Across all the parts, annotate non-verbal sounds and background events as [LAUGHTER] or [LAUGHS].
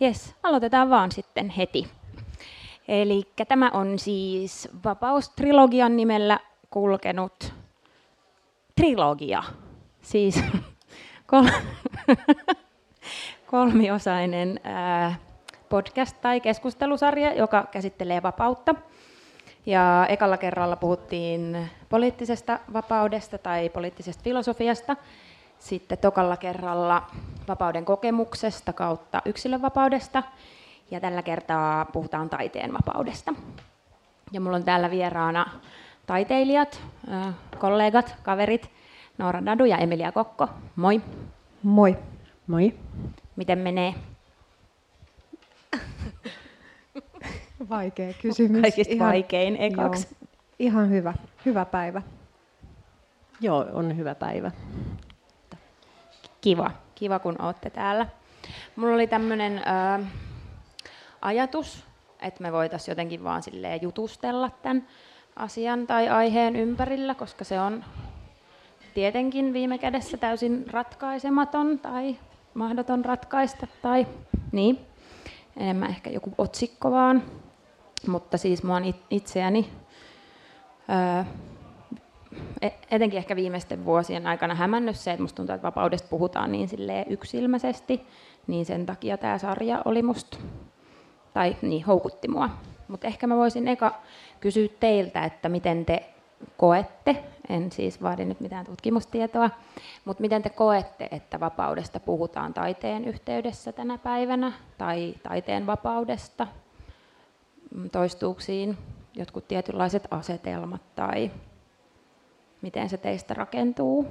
Jes, aloitetaan vaan sitten heti. Eli tämä on siis Vapaustrilogian nimellä kulkenut trilogia. Siis [LAUGHS] kol- [LAUGHS] kolmiosainen podcast tai keskustelusarja, joka käsittelee vapautta. Ja ekalla kerralla puhuttiin poliittisesta vapaudesta tai poliittisesta filosofiasta. Sitten tokalla kerralla vapauden kokemuksesta kautta yksilönvapaudesta. Ja tällä kertaa puhutaan taiteen vapaudesta. Ja mulla on täällä vieraana taiteilijat, kollegat, kaverit, Noora Nadu ja Emilia Kokko. Moi. Moi. Moi. Miten menee? Vaikea kysymys. Kaikista ihan, vaikein ekaksi. Joo, ihan hyvä. Hyvä päivä. Joo, on hyvä päivä. Kiva. Kiva, kun olette täällä. Mulla oli tämmöinen ajatus, että me voitaisiin jotenkin vaan jutustella tämän asian tai aiheen ympärillä, koska se on tietenkin viime kädessä täysin ratkaisematon tai mahdoton ratkaista tai niin. Enemmän ehkä joku otsikko vaan. Mutta siis mua itseäni etenkin ehkä viimeisten vuosien aikana hämännyt se, että musta tuntuu, että vapaudesta puhutaan niin yksilmäisesti, niin sen takia tämä sarja oli musta, tai niin, houkutti mua. Mutta ehkä mä voisin eka kysyä teiltä, että miten te koette, en siis vaadi nyt mitään tutkimustietoa, mutta miten te koette, että vapaudesta puhutaan taiteen yhteydessä tänä päivänä, tai taiteen vapaudesta, toistuuksiin jotkut tietynlaiset asetelmat, tai miten se teistä rakentuu?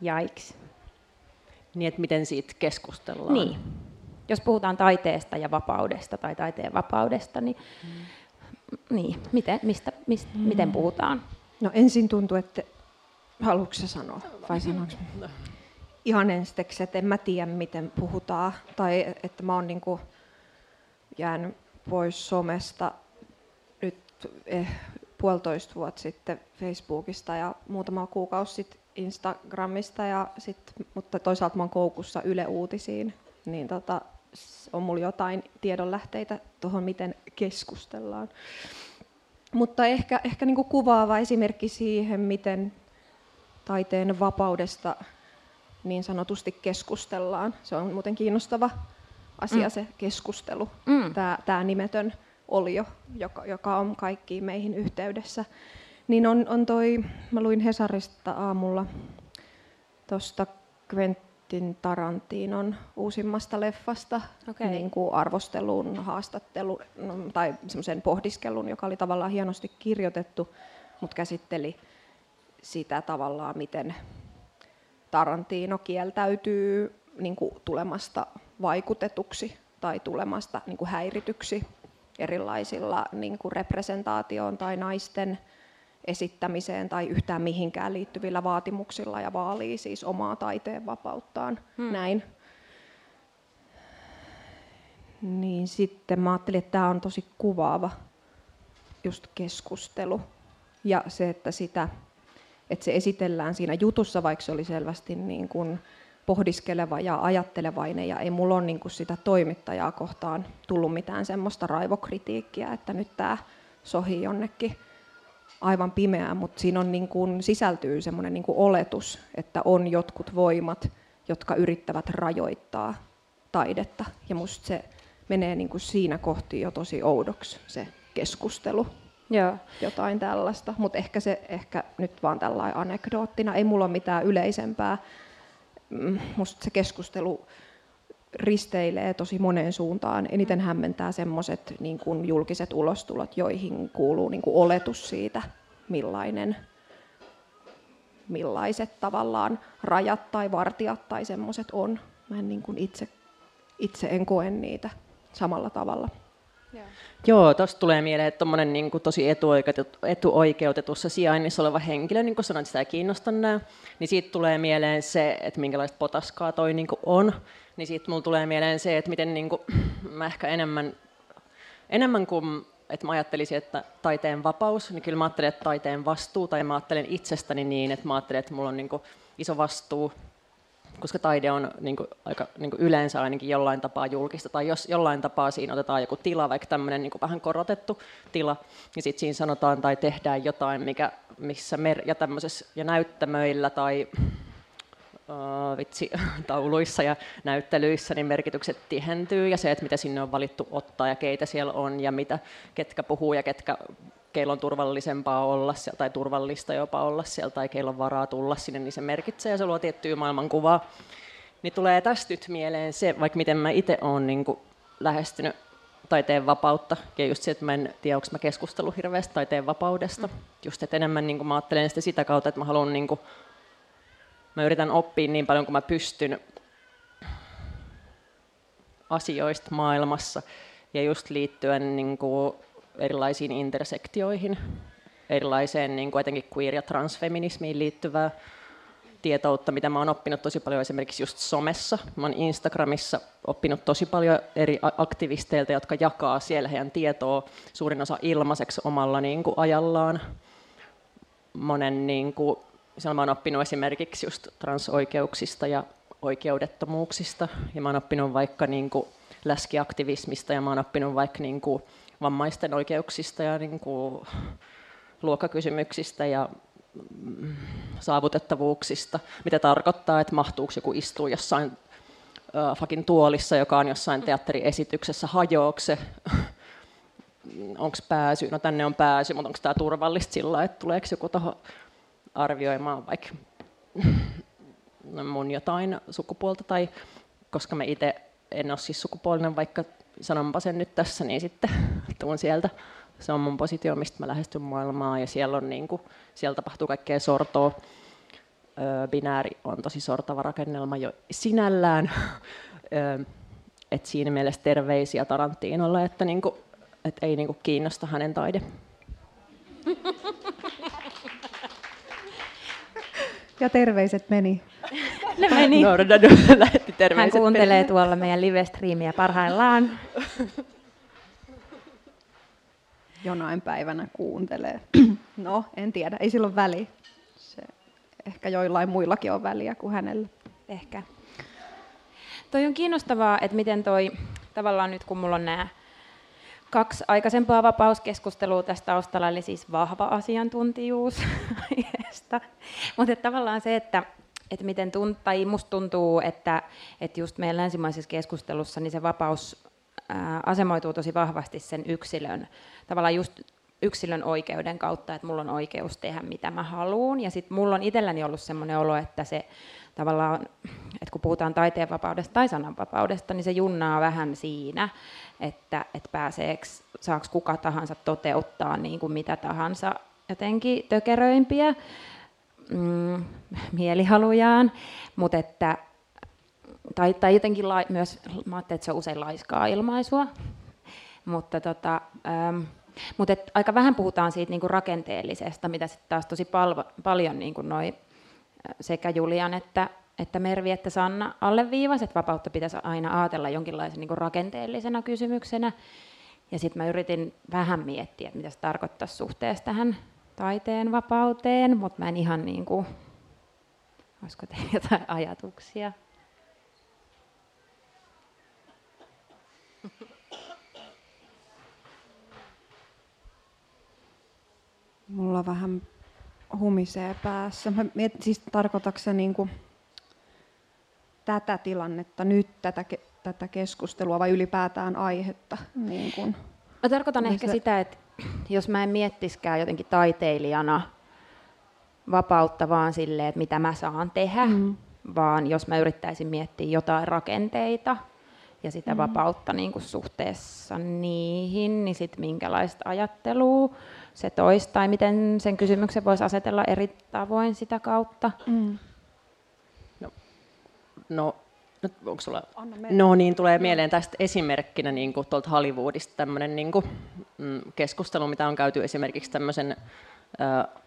Jaiks. Niin, että miten siitä keskustellaan. Niin. Jos puhutaan taiteesta ja vapaudesta tai taiteen vapaudesta, niin, mm. niin miten, mistä, mistä, mm. miten puhutaan? No ensin tuntuu, että haluatko sanoa vai sanoinko no. Ihan ensiksi, että en mä tiedä, miten puhutaan. Tai että mä oon niinku jäänyt pois somesta nyt eh, puolitoista vuotta sitten Facebookista ja muutama kuukausi sitten Instagramista, ja sit, mutta toisaalta mä oon koukussa Yle Uutisiin, niin tota, on mulla jotain tiedonlähteitä tuohon, miten keskustellaan. Mutta ehkä, ehkä niin kuin kuvaava esimerkki siihen, miten taiteen vapaudesta niin sanotusti keskustellaan. Se on muuten kiinnostava asia mm. se keskustelu, mm. tämä, tämä nimetön olio, joka, joka on kaikkiin meihin yhteydessä. Niin on, on toi, mä luin Hesarista aamulla tuosta Quentin Tarantinon uusimmasta leffasta okay. niin kuin arvostelun, haastattelun no, tai semmoisen pohdiskelun, joka oli tavallaan hienosti kirjoitettu, mutta käsitteli sitä tavallaan, miten Tarantino kieltäytyy niin kuin tulemasta vaikutetuksi tai tulemasta niin kuin häirityksi erilaisilla niin kuin representaatioon tai naisten esittämiseen tai yhtään mihinkään liittyvillä vaatimuksilla ja vaalii siis omaa taiteen vapauttaan. Hmm. Näin. Niin sitten mä ajattelin, että tämä on tosi kuvaava just keskustelu. Ja se, että, sitä, että se esitellään siinä jutussa, vaikka se oli selvästi niin kuin pohdiskeleva ja ajattelevainen ja ei mulla ole niin sitä toimittajaa kohtaan tullut mitään semmoista raivokritiikkiä, että nyt tämä sohii jonnekin aivan pimeään, mutta siinä on niin kuin, sisältyy semmoinen niin oletus, että on jotkut voimat, jotka yrittävät rajoittaa taidetta. Ja musta se menee niin kuin siinä kohti jo tosi oudoksi se keskustelu. Joo. Jotain tällaista, mutta ehkä se ehkä nyt vaan tällainen anekdoottina. Ei mulla ole mitään yleisempää. Musta se keskustelu risteilee tosi moneen suuntaan. Eniten hämmentää semmoiset niin julkiset ulostulot, joihin kuuluu niin kuin oletus siitä, millainen, millaiset tavallaan rajat tai vartijat tai semmoiset on. Mä en niin kuin itse, itse en koe niitä samalla tavalla. Joo, tuosta tulee mieleen, että tuommoinen niin tosi etuoikeutetussa sijainnissa oleva henkilö, niin kuin sanoit, sitä ei kiinnosta nämä, niin siitä tulee mieleen se, että minkälaista potaskaa toi niin on. Niin sitten mulla tulee mieleen se, että miten niin kuin, mä ehkä enemmän, enemmän kuin että mä ajattelisin, että taiteen vapaus, niin kyllä mä ajattelen, että taiteen vastuu, tai mä ajattelen itsestäni niin, että mä ajattelen, että mulla on niin kuin iso vastuu, koska taide on niin kuin, aika niin kuin yleensä ainakin jollain tapaa julkista, tai jos jollain tapaa siinä otetaan joku tila, vaikka tämmöinen niin vähän korotettu tila, niin sitten siinä sanotaan tai tehdään jotain, mikä, missä mer- ja ja näyttämöillä tai uh, vitsi, [LAUGHS] tauluissa ja näyttelyissä, niin merkitykset tihentyy ja se, että mitä sinne on valittu ottaa ja keitä siellä on ja mitä, ketkä puhuu ja ketkä keillä on turvallisempaa olla siellä, tai turvallista jopa olla siellä, tai keillä on varaa tulla sinne, niin se merkitsee ja se luo tiettyä maailmankuvaa. Niin tulee tästä nyt mieleen se, vaikka miten mä itse olen niin lähestynyt taiteen vapautta, ja just se, että mä en tiedä, onko mä keskustellut hirveästi taiteen vapaudesta. Just, että enemmän niin kuin mä ajattelen sitä sitä kautta, että mä haluan niin kuin, mä yritän oppia niin paljon kuin mä pystyn asioista maailmassa, ja just liittyen niin kuin erilaisiin intersektioihin, erilaiseen niin kuin etenkin queer- ja transfeminismiin liittyvää tietoutta, mitä mä oon oppinut tosi paljon esimerkiksi just somessa. Mä oon Instagramissa oppinut tosi paljon eri aktivisteilta, jotka jakaa siellä heidän tietoa suurin osa ilmaiseksi omalla niin kuin, ajallaan. Monen, niin kuin, siellä mä oon oppinut esimerkiksi just transoikeuksista ja oikeudettomuuksista. Ja mä oon oppinut vaikka niin kuin, läskiaktivismista ja mä oon oppinut vaikka niin kuin, vammaisten oikeuksista ja niin kuin, luokkakysymyksistä ja mm, saavutettavuuksista, mitä tarkoittaa, että mahtuuko joku istua jossain äh, fakin tuolissa, joka on jossain teatteriesityksessä, hajoako se, onko pääsy, no tänne on pääsy, mutta onko tämä turvallista sillä että tuleeko joku tuohon arvioimaan vaikka mun jotain sukupuolta, tai koska mä itse en ole siis sukupuolinen, vaikka sanonpa sen nyt tässä, niin sitten [LAUGHS] tuun sieltä. Se on mun positio, mistä mä lähestyn maailmaa ja siellä, on niin kuin, siellä tapahtuu kaikkea sortoa. Öö, binääri on tosi sortava rakennelma jo sinällään. [LAUGHS] Öö, et siinä mielessä terveisiä Tarantinolle, että niinku, et ei niinku kiinnosta hänen taide. Ja terveiset meni. [LAUGHS] Ne meni. No, lähetti terveiset Hän kuuntelee meni. tuolla meidän live-striimiä parhaillaan. Jonain päivänä kuuntelee. No, en tiedä, ei silloin väli. Se, ehkä joillain muillakin on väliä kuin hänellä. Ehkä. Toi on kiinnostavaa, että miten toi, tavallaan nyt kun mulla on nämä kaksi aikaisempaa vapauskeskustelua tästä taustalla, eli siis vahva asiantuntijuus [LAUGHS] aiheesta. Mutta tavallaan se, että, että miten tunt, tai musta tuntuu, että, että just meidän länsimaisessa keskustelussa niin se vapaus ää, asemoituu tosi vahvasti sen yksilön, tavallaan just yksilön oikeuden kautta, että mulla on oikeus tehdä mitä mä haluan. Ja sitten mulla on itselläni ollut sellainen olo, että se tavallaan, että kun puhutaan taiteenvapaudesta tai sananvapaudesta, niin se junnaa vähän siinä, että, että pääseekö, saako kuka tahansa toteuttaa niin kuin mitä tahansa jotenkin tökeröimpiä mm, mielihalujaan, mutta että tai, tai jotenkin la, myös, mä että se on usein laiskaa ilmaisua, mutta tota, ähm, mutta et aika vähän puhutaan siitä niinku rakenteellisesta, mitä sitten taas tosi palvo, paljon niinku noi, sekä Julian että, että Mervi että Sanna alleviivas, että vapautta pitäisi aina ajatella jonkinlaisen niinku rakenteellisena kysymyksenä. Ja sitten mä yritin vähän miettiä, mitä se tarkoittaa suhteessa tähän taiteen vapauteen, mutta mä en ihan niin kuin, olisiko teillä [LAUGHS] jotain ajatuksia? Mulla vähän humisee päässä. Mä mietin, siis tarkoitatko se niin kuin tätä tilannetta nyt, tätä, tätä keskustelua vai ylipäätään aihetta? Niin kuin, mä tarkoitan ehkä se... sitä, että jos mä en miettiskään jotenkin taiteilijana vapautta vaan silleen, että mitä mä saan tehdä, mm. vaan jos mä yrittäisin miettiä jotain rakenteita ja sitä mm. vapautta niin kuin suhteessa niihin, niin sitten minkälaista ajattelua se toisi, tai miten sen kysymyksen voisi asetella eri tavoin sitä kautta. Mm. No, no onko sulla? No niin, tulee mieleen tästä esimerkkinä niin kuin tuolta Hollywoodista tämmöinen niin kuin, mm, keskustelu, mitä on käyty esimerkiksi tämmöisen äh,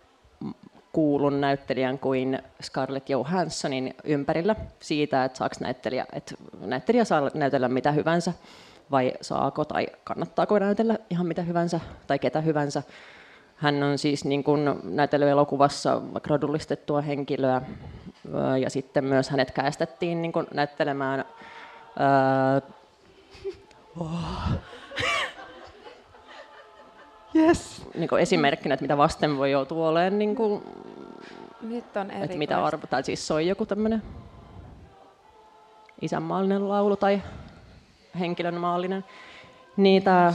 kuulun näyttelijän kuin Scarlett Johanssonin ympärillä siitä, että saako näyttelijä, että näyttelijä saa näytellä mitä hyvänsä vai saako tai kannattaako näytellä ihan mitä hyvänsä tai ketä hyvänsä. Hän on siis niin kuin näytellyt elokuvassa rodullistettua henkilöä ja sitten myös hänet käestettiin niin kuin näyttelemään ää, oh. [LAUGHS] Yes. niin kuin esimerkkinä, että mitä vasten voi joutua olemaan, niin kuin, Nyt on että mitä arvo, tai siis soi joku tämmöinen isänmaallinen laulu tai henkilön maallinen. Niitä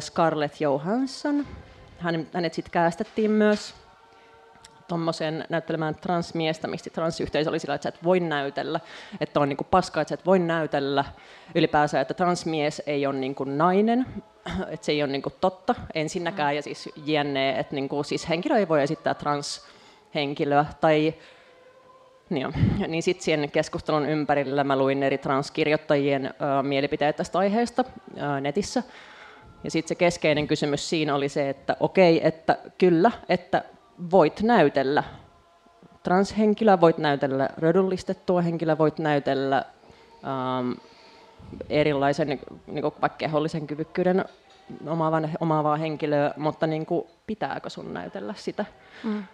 Scarlett Johansson, hänet sitten käästettiin myös tuommoisen näyttelemään transmiestä, mistä transyhteisö oli sillä, että sä et voi näytellä, että on niinku paska, että sä et voi näytellä ylipäänsä, että transmies ei ole niinku nainen, että se ei ole niinku totta ensinnäkään, ja siis jne, että niinku, siis henkilö ei voi esittää transhenkilöä, tai niin, niin sitten siihen keskustelun ympärillä mä luin eri transkirjoittajien ö, mielipiteitä tästä aiheesta ö, netissä, ja sitten se keskeinen kysymys siinä oli se, että okei, että kyllä, että voit näytellä. Transhenkilöä, voit näytellä rodullistettua henkilöä, voit näytellä ähm, erilaisen niin kuin vaikka kehollisen kyvykkyyden omaavan, omaavaa henkilöä, mutta niin kuin, pitääkö sun näytellä sitä? Mm.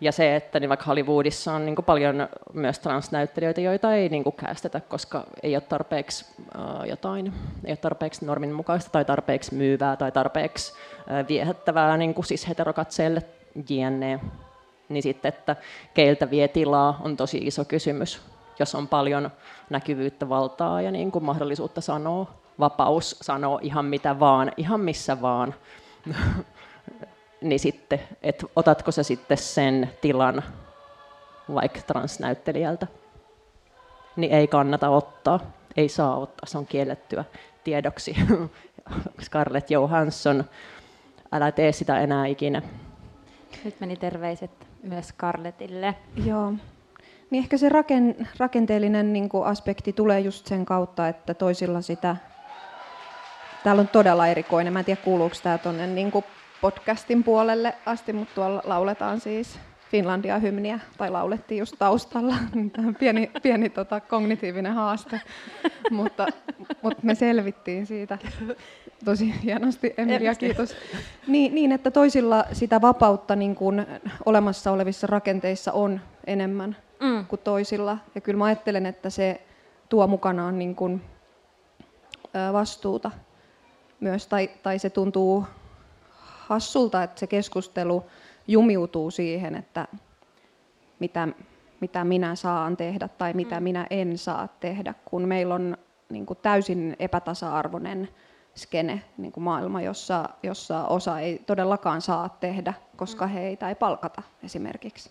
Ja se, että niin vaikka Hollywoodissa on niin kuin paljon myös transnäyttelijöitä, joita ei niin kuin kästetä, koska ei ole tarpeeksi uh, jotain, ei ole tarpeeksi normin mukaista tai tarpeeksi myyvää tai tarpeeksi uh, viehättävää niin kuin siis heterokatseelle jne. Niin sitten, että keiltä vie tilaa on tosi iso kysymys, jos on paljon näkyvyyttä, valtaa ja niin kuin mahdollisuutta sanoa, vapaus sanoa ihan mitä vaan, ihan missä vaan, [LAUGHS] niin sitten, että otatko sä sitten sen tilan vaikka transnäyttelijältä, niin ei kannata ottaa, ei saa ottaa, se on kiellettyä tiedoksi. [LAUGHS] Scarlett Johansson, älä tee sitä enää ikinä. Nyt meni terveiset myös Scarlettille. Joo. Niin ehkä se raken, rakenteellinen niin kuin aspekti tulee just sen kautta, että toisilla sitä... Täällä on todella erikoinen. Mä en tiedä, kuuluuko tämä tuonne niin podcastin puolelle asti, mutta tuolla lauletaan siis Finlandia-hymniä, tai laulettiin just taustalla. [LAUGHS] pieni pieni tota, kognitiivinen haaste, mutta, mutta me selvittiin siitä tosi hienosti. Emilia, kiitos. Niin, niin, että toisilla sitä vapautta niin kuin olemassa olevissa rakenteissa on enemmän mm. kuin toisilla. Ja kyllä mä ajattelen, että se tuo mukanaan niin kuin, vastuuta myös, tai, tai se tuntuu hassulta, että se keskustelu jumiutuu siihen, että mitä, mitä minä saan tehdä tai mitä mm. minä en saa tehdä, kun meillä on niin kuin täysin epätasa-arvoinen skene, niin kuin maailma, jossa, jossa osa ei todellakaan saa tehdä, koska mm. heitä ei palkata esimerkiksi.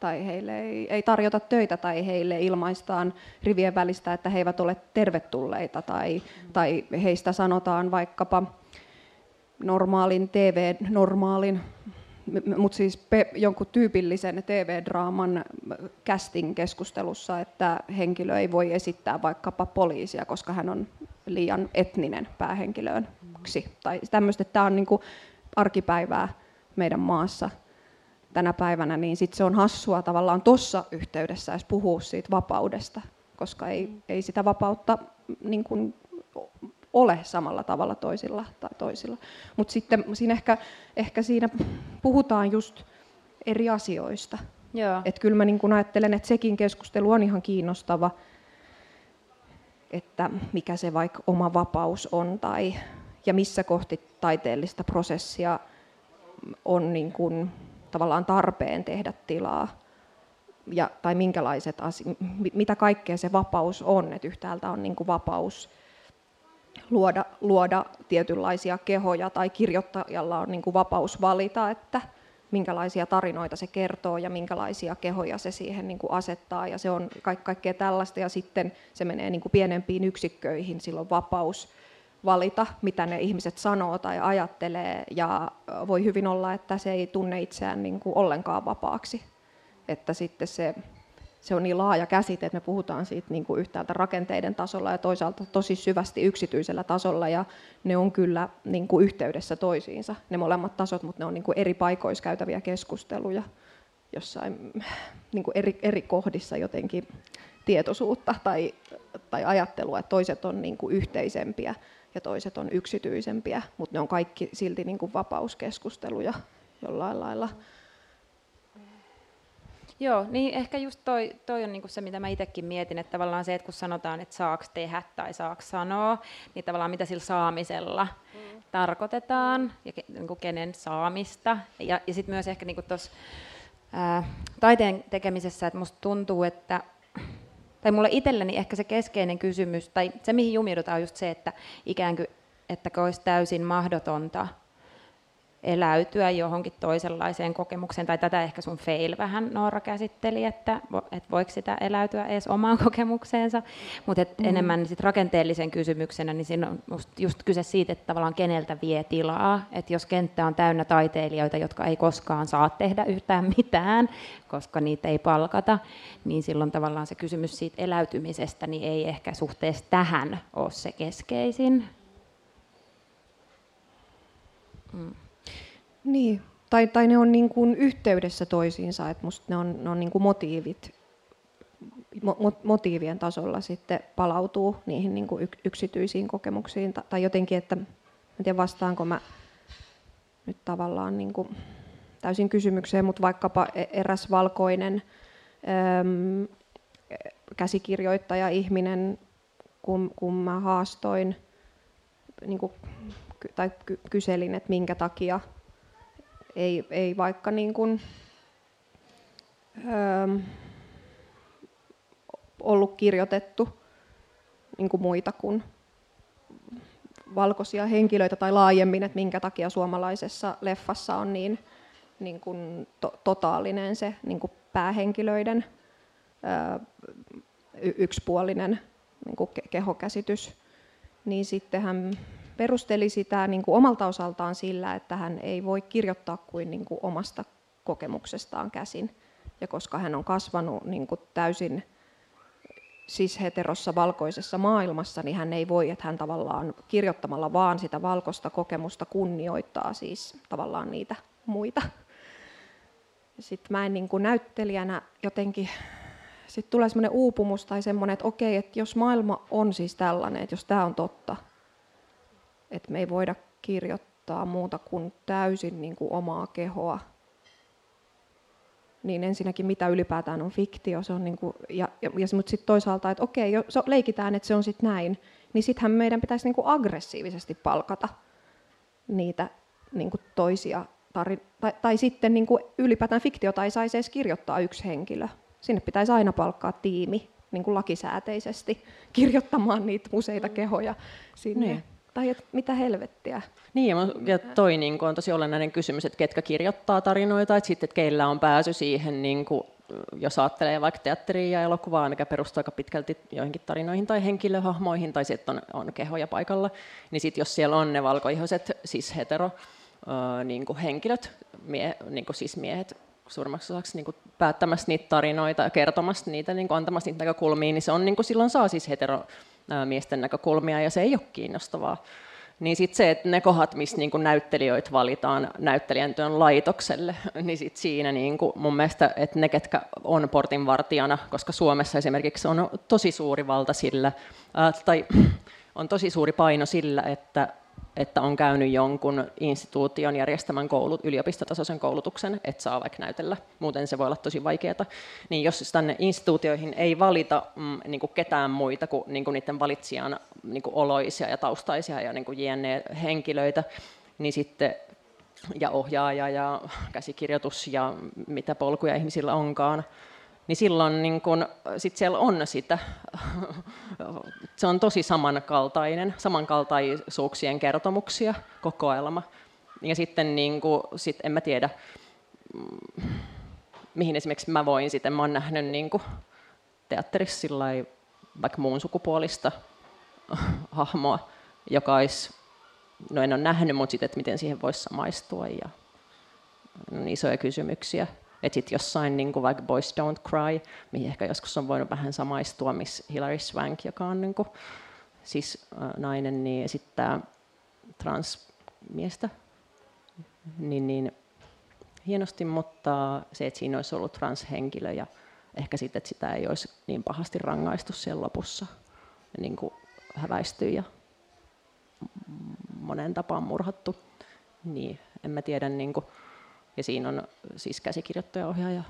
Tai heille ei, ei tarjota töitä tai heille ilmaistaan rivien välistä, että he eivät ole tervetulleita tai, mm. tai heistä sanotaan vaikkapa normaalin TV-normaalin mutta siis pe, jonkun tyypillisen TV-draaman casting-keskustelussa, että henkilö ei voi esittää vaikkapa poliisia, koska hän on liian etninen päähenkilöksi. Tai tämmöistä, tämä on niin arkipäivää meidän maassa tänä päivänä, niin sit se on hassua tavallaan tuossa yhteydessä edes puhua siitä vapaudesta, koska ei, ei sitä vapautta niin kuin ole samalla tavalla toisilla tai toisilla. Mutta sitten siinä ehkä, ehkä siinä puhutaan just eri asioista. Että kyllä mä niin kun ajattelen, että sekin keskustelu on ihan kiinnostava, että mikä se vaikka oma vapaus on tai ja missä kohti taiteellista prosessia on niin kun, tavallaan tarpeen tehdä tilaa ja, tai minkälaiset asi- mitä kaikkea se vapaus on. että yhtäältä on niin vapaus luoda, luoda tietynlaisia kehoja tai kirjoittajalla on niin kuin vapaus valita, että minkälaisia tarinoita se kertoo ja minkälaisia kehoja se siihen niin kuin asettaa. Ja se on ka- kaikkea tällaista. Ja sitten se menee niin kuin pienempiin yksikköihin, silloin vapaus valita, mitä ne ihmiset sanoo tai ajattelee. Ja voi hyvin olla, että se ei tunne itseään niin kuin ollenkaan vapaaksi, että sitten se se on niin laaja käsite, että me puhutaan siitä niin kuin yhtäältä rakenteiden tasolla ja toisaalta tosi syvästi yksityisellä tasolla ja ne on kyllä niin kuin yhteydessä toisiinsa, ne molemmat tasot, mutta ne on niin kuin eri paikoissa käytäviä keskusteluja jossain niin kuin eri, eri kohdissa jotenkin tietoisuutta tai, tai ajattelua, että toiset on niin kuin yhteisempiä ja toiset on yksityisempiä, mutta ne on kaikki silti niin kuin vapauskeskusteluja jollain lailla. Joo, niin ehkä just toi, toi on niinku se, mitä mä itsekin mietin, että tavallaan se, että kun sanotaan, että saaks tehdä tai saaks sanoa, niin tavallaan mitä sillä saamisella mm. tarkoitetaan ja ke, niinku kenen saamista. Ja, ja sitten myös ehkä niinku tuossa taiteen tekemisessä, että musta tuntuu, että tai mulle itselleni ehkä se keskeinen kysymys, tai se mihin jumiudutaan on just se, että ikään kuin, että olisi täysin mahdotonta eläytyä johonkin toisenlaiseen kokemukseen, tai tätä ehkä sun fail vähän Noora käsitteli, että, että voiko sitä eläytyä edes omaan [LAUGHS] kokemukseensa, mutta mm. enemmän sit rakenteellisen kysymyksenä, niin siinä on just, just kyse siitä, että tavallaan keneltä vie tilaa, että jos kenttä on täynnä taiteilijoita, jotka ei koskaan saa tehdä yhtään mitään, koska niitä ei palkata, niin silloin tavallaan se kysymys siitä eläytymisestä niin ei ehkä suhteessa tähän ole se keskeisin. Mm. Niin, tai, tai ne on niin kuin yhteydessä toisiinsa, että musta ne on, ne on niin kuin motiivit, mo, motiivien tasolla sitten palautuu niihin niin kuin yksityisiin kokemuksiin, tai jotenkin, että en tiedä vastaanko mä nyt tavallaan niin kuin täysin kysymykseen, mutta vaikkapa e-, eräs valkoinen äm, käsikirjoittaja ihminen, kun, kun mä haastoin niin kuin, tai kyselin, että minkä takia ei, ei vaikka niin kuin, öö, ollut kirjoitettu niin kuin muita kuin valkoisia henkilöitä tai laajemmin, että minkä takia suomalaisessa leffassa on niin, niin kuin to, totaalinen se niin kuin päähenkilöiden öö, yksipuolinen niin kuin kehokäsitys, niin sitten hän perusteli sitä niin kuin omalta osaltaan sillä, että hän ei voi kirjoittaa kuin, niin kuin omasta kokemuksestaan käsin. Ja koska hän on kasvanut niin kuin täysin siis heterossa valkoisessa maailmassa, niin hän ei voi, että hän tavallaan kirjoittamalla vaan sitä valkoista kokemusta kunnioittaa siis tavallaan niitä muita. Sitten mä en niin kuin näyttelijänä jotenkin, sitten tulee semmoinen uupumus tai semmoinen, että okei, että jos maailma on siis tällainen, että jos tämä on totta, että me ei voida kirjoittaa muuta kuin täysin niin kuin omaa kehoa. Niin ensinnäkin mitä ylipäätään on fiktio, se on niin kuin, ja, ja, ja mutta sitten toisaalta, että okei, jo, so, leikitään, että se on sitten näin, niin sittenhän meidän pitäisi niin kuin aggressiivisesti palkata niitä niin kuin toisia tarin, tai, tai sitten niin kuin ylipäätään fiktiota ei saisi edes kirjoittaa yksi henkilö. Sinne pitäisi aina palkkaa tiimi niin kuin lakisääteisesti kirjoittamaan niitä useita kehoja sinne. Niin tai että mitä helvettiä. Niin, ja toi niin kuin, on tosi olennainen kysymys, että ketkä kirjoittaa tarinoita, että sitten että keillä on pääsy siihen, niin kuin, jos ajattelee vaikka teatteria ja elokuvaa, mikä perustuu aika pitkälti joihinkin tarinoihin tai henkilöhahmoihin, tai sitten on, on kehoja paikalla, niin sitten jos siellä on ne valkoihoiset, siis hetero, niin kuin henkilöt, mie, niin kuin siis miehet suurimmaksi osaksi niin kuin päättämässä niitä tarinoita ja kertomassa niitä, niin kuin antamassa niitä näkökulmia, niin se on niin kuin silloin saa siis hetero miesten näkökulmia, ja se ei ole kiinnostavaa. Niin sitten se, että ne kohdat, missä niin näyttelijöitä valitaan näyttelijän työn laitokselle, [LAUGHS] niin sit siinä niin kuin mun mielestä, että ne, ketkä on portinvartijana, koska Suomessa esimerkiksi on tosi suuri valta sillä, ää, tai [CLEARS THROAT] on tosi suuri paino sillä, että että on käynyt jonkun instituution järjestämän koulut, yliopistotasoisen koulutuksen, että saa vaikka näytellä. Muuten se voi olla tosi vaikeaa. Niin jos tänne instituutioihin ei valita mm, niin kuin ketään muita kuin, niin kuin niiden valitsijan niin kuin oloisia ja taustaisia ja niin kuin henkilöitä, niin sitten ja ohjaaja ja käsikirjoitus ja mitä polkuja ihmisillä onkaan, niin silloin niin kun, sit siellä on sitä, [LAUGHS] se on tosi samankaltainen, samankaltaisuuksien kertomuksia kokoelma. Ja sitten niin kun, sit en mä tiedä, mm, mihin esimerkiksi mä voin sitten, mä oon nähnyt niin kun, teatterissa sillai, vaikka muun sukupuolista [LAUGHS] hahmoa, joka olisi, no en ole nähnyt, mutta sitten, että miten siihen voisi samaistua ja on isoja kysymyksiä. Että sitten jossain niin kuin vaikka Boys Don't Cry, mihin ehkä joskus on voinut vähän samaistua, missä Hilary Swank, joka on niin kuin, siis äh, nainen, niin esittää transmiestä. Niin, niin, hienosti, mutta se, että siinä olisi ollut transhenkilö ja ehkä sitten, että sitä ei olisi niin pahasti rangaistu siellä lopussa, niin kuin häväisty ja monen tapaan murhattu. Niin, en mä tiedä, niin kuin, ja siinä on siis käsikirjoittaja ohjaaja.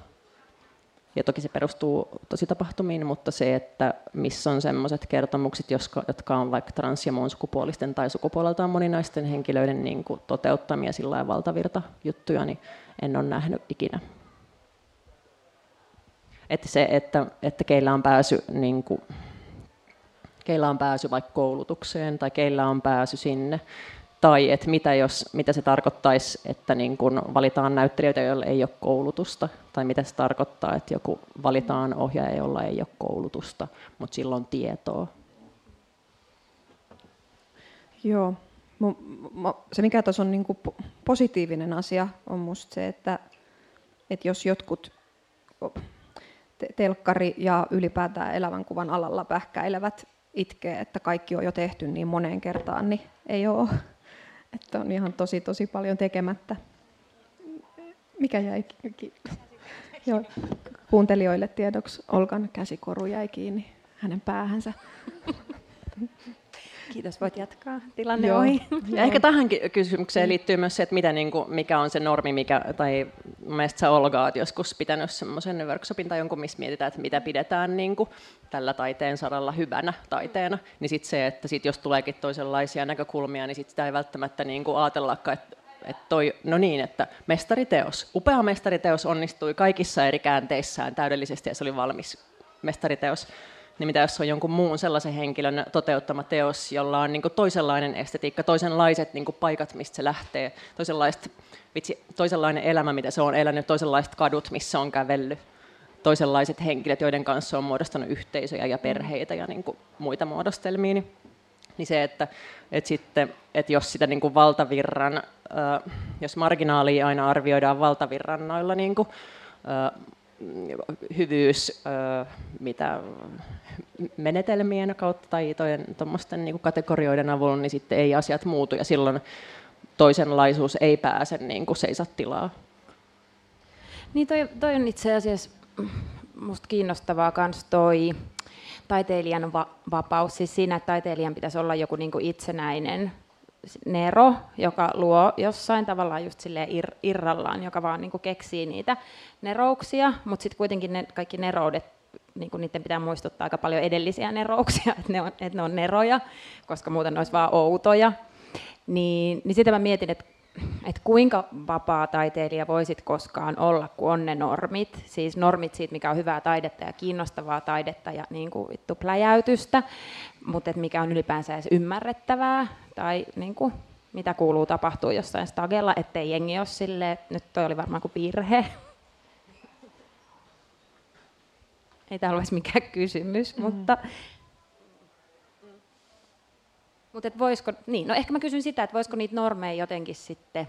Ja toki se perustuu tosi tapahtumiin, mutta se, että missä on sellaiset kertomukset, jotka on vaikka trans- ja muun sukupuolisten tai sukupuoleltaan moninaisten henkilöiden niin kuin toteuttamia sillä valtavirta juttuja, niin en ole nähnyt ikinä. Että se, että, että keillä on pääsy niin kuin, keillä on pääsy vaikka koulutukseen tai keillä on pääsy sinne, tai että mitä, jos, mitä se tarkoittaisi, että niin kun valitaan näyttelijöitä, joilla ei ole koulutusta, tai mitä se tarkoittaa, että joku valitaan ohjaaja, jolla ei ole koulutusta, mutta sillä on tietoa. Joo. Se, mikä tuossa on niin positiivinen asia, on minusta se, että, että jos jotkut telkkari ja ylipäätään elävänkuvan alalla pähkäilevät itkee, että kaikki on jo tehty niin moneen kertaan, niin ei ole että on ihan tosi tosi paljon tekemättä. Mikä jäi Joo, kuuntelijoille tiedoksi, Olkan käsikoru jäi kiinni hänen päähänsä. [LAUGHS] Kiitos, voit jatkaa. Tilanne Joo. ohi. Ja ehkä tähän kysymykseen liittyy myös se, että mitä, niin kuin, mikä on se normi, mikä, tai mielestäni sä Olga olet joskus pitänyt semmoisen workshopin tai jonkun, missä mietitään, että mitä pidetään niin kuin, tällä taiteen saralla hyvänä taiteena, niin sitten se, että sit jos tuleekin toisenlaisia näkökulmia, niin sit sitä ei välttämättä niin kuin ajatellakaan, että että toi, no niin, että mestariteos, upea mestariteos onnistui kaikissa eri käänteissään täydellisesti ja se oli valmis mestariteos niin mitä jos on jonkun muun sellaisen henkilön toteuttama teos, jolla on niin toisenlainen estetiikka, toisenlaiset niin paikat, mistä se lähtee, toisenlaiset, vitsi, toisenlainen elämä, mitä se on elänyt, toisenlaiset kadut, missä on kävellyt, toisenlaiset henkilöt, joiden kanssa on muodostanut yhteisöjä ja perheitä ja niin muita muodostelmia, niin, niin se, että, että, sitten, että jos sitä niin kuin valtavirran, jos marginaalia aina arvioidaan valtavirran noilla niin kuin, hyvyys, mitä menetelmien kautta tai tuommoisten niin kategorioiden avulla, niin sitten ei asiat muutu ja silloin toisenlaisuus ei pääse niin kuin seisattilaa. Niin toi, toi on itse asiassa musta kiinnostavaa myös toi taiteilijan va- vapaus, siis siinä, että taiteilijan pitäisi olla joku niin kuin itsenäinen nero, joka luo jossain tavallaan just ir- irrallaan, joka vaan niin kuin keksii niitä nerouksia, mutta sitten kuitenkin ne kaikki neroudet, niin kuin niiden pitää muistuttaa aika paljon edellisiä nerouksia, [LAUGHS] että ne on, että ne on neroja, koska muuten ne olisi vaan outoja. Niin, niin sitten mä mietin, että että kuinka vapaa taiteilija voisit koskaan olla, kun on ne normit, siis normit siitä, mikä on hyvää taidetta ja kiinnostavaa taidetta ja niin kuin vittu pläjäytystä, mutta että mikä on ylipäänsä edes ymmärrettävää tai niin kuin, mitä kuuluu tapahtuu jossain stagella, ettei jengi ole silleen, nyt toi oli varmaan kuin virhe. Ei tämä olisi mikään kysymys, mm. mutta mutta voisiko, niin, no ehkä mä kysyn sitä, että voisiko niitä normeja jotenkin sitten,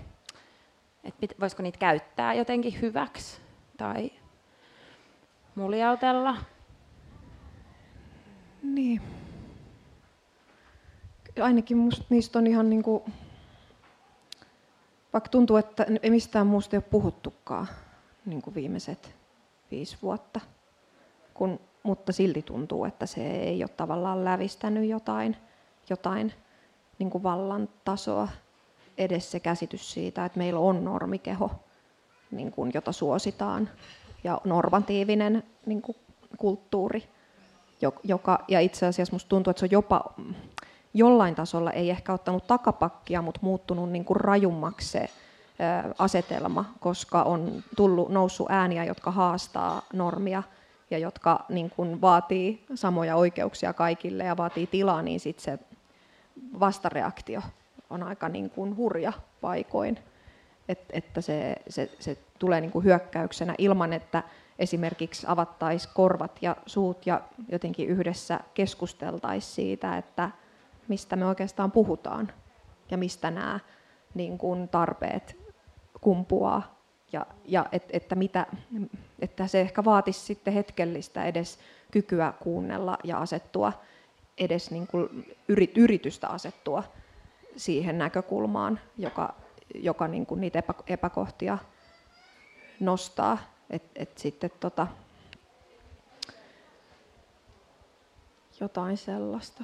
että voisiko niitä käyttää jotenkin hyväksi tai muljautella? Niin. Ainakin musta niistä on ihan niin kuin, vaikka tuntuu, että ei mistään muusta ei ole puhuttukaan niin kuin viimeiset viisi vuotta, kun, mutta silti tuntuu, että se ei ole tavallaan lävistänyt jotain jotain niin kuin vallan tasoa, edes se käsitys siitä, että meillä on normikeho, niin kuin, jota suositaan, ja normatiivinen niin kuin, kulttuuri, joka, ja itse asiassa musta tuntuu, että se on jopa jollain tasolla ei ehkä ottanut takapakkia, mutta muuttunut niin kuin rajummaksi se asetelma, koska on tullut, noussut ääniä, jotka haastaa normia ja jotka niin kuin, vaatii samoja oikeuksia kaikille ja vaatii tilaa, niin sitten se vastareaktio on aika niin kuin hurja paikoin, Et, että se, se, se tulee niin kuin hyökkäyksenä ilman, että esimerkiksi avattaisiin korvat ja suut ja jotenkin yhdessä keskusteltaisiin siitä, että mistä me oikeastaan puhutaan ja mistä nämä niin kuin tarpeet kumpuaa. Ja, ja et, että, mitä, että se ehkä vaatisi sitten hetkellistä edes kykyä kuunnella ja asettua edes niin kuin yritystä asettua siihen näkökulmaan, joka, joka niin kuin niitä epäkohtia nostaa. Et, et sitten tota, jotain sellaista.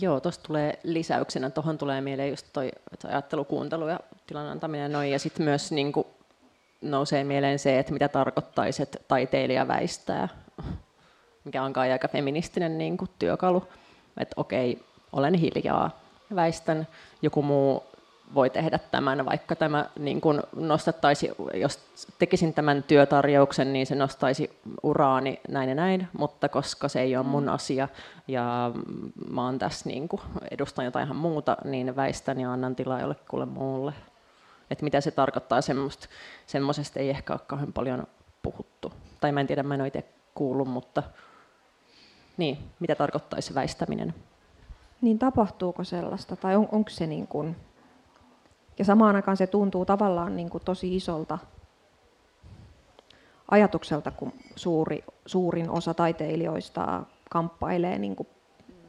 Joo, tuosta tulee lisäyksenä, tuohon tulee mieleen just toi ajattelu, kuuntelu ja tilan antaminen noin, ja sitten myös niin kuin, nousee mieleen se, että mitä tarkoittaisi, että taiteilija väistää, mikä on kai aika feministinen niin kuin, työkalu, että okei, olen hiljaa, väistän, joku muu voi tehdä tämän, vaikka tämä niin kuin nostattaisi, jos tekisin tämän työtarjouksen, niin se nostaisi uraani näin ja näin, mutta koska se ei ole mun asia ja mä oon tässä niin kuin edustan jotain ihan muuta, niin väistän ja annan tilaa jollekulle muulle. Että mitä se tarkoittaa, semmoisesta ei ehkä ole kauhean paljon puhuttu. Tai mä en tiedä, mä en ole itse kuullut, mutta niin, mitä tarkoittaisi väistäminen? Niin tapahtuuko sellaista, tai on, onko se niin kuin, ja samaan aikaan se tuntuu tavallaan niin kuin tosi isolta ajatukselta, kun suuri, suurin osa taiteilijoista kamppailee niin kuin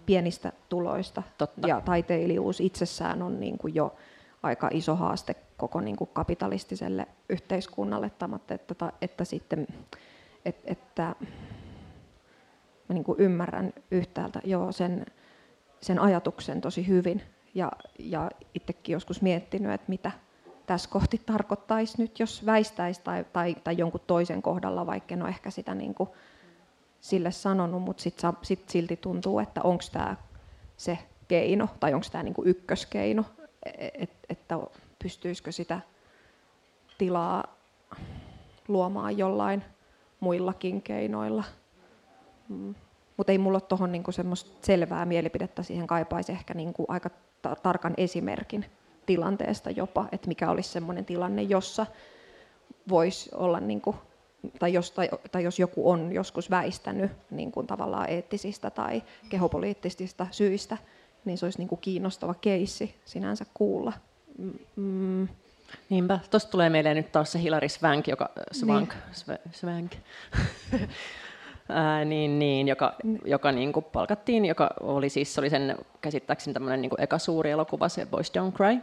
pienistä tuloista. Totta. Ja taiteilijuus itsessään on niin kuin jo aika iso haaste koko niin kuin kapitalistiselle yhteiskunnalle, että, että, että sitten että, että mä niin kuin ymmärrän yhtäältä joo, sen, sen ajatuksen tosi hyvin, ja, ja itsekin joskus miettinyt, että mitä tässä kohti tarkoittaisi nyt, jos väistäisi tai, tai, tai jonkun toisen kohdalla, vaikka en ole ehkä sitä niin kuin sille sanonut, mutta sitten sit silti tuntuu, että onko tämä se keino tai onko tämä niin ykköskeino, et, että pystyisikö sitä tilaa luomaan jollain muillakin keinoilla. Mm. Mutta ei mulla ole tuohon niinku semmoista selvää mielipidettä, siihen kaipaisi ehkä niinku aika ta- tarkan esimerkin tilanteesta jopa, että mikä olisi sellainen tilanne, jossa voisi olla, niin kuin, tai, jos, tai, tai jos joku on joskus väistänyt niin kuin tavallaan eettisistä tai kehopoliittisista syistä, niin se olisi niin kuin kiinnostava keissi sinänsä kuulla. Mm. Niinpä, tuosta tulee mieleen nyt taas se Hilary Swank, joka, Swank, niin. Swank [LAUGHS] ää, niin, niin, joka, joka niin kuin palkattiin, joka oli siis, se oli sen käsittääkseni tämmöinen niin eka suuri elokuva, se Boys Don't Cry.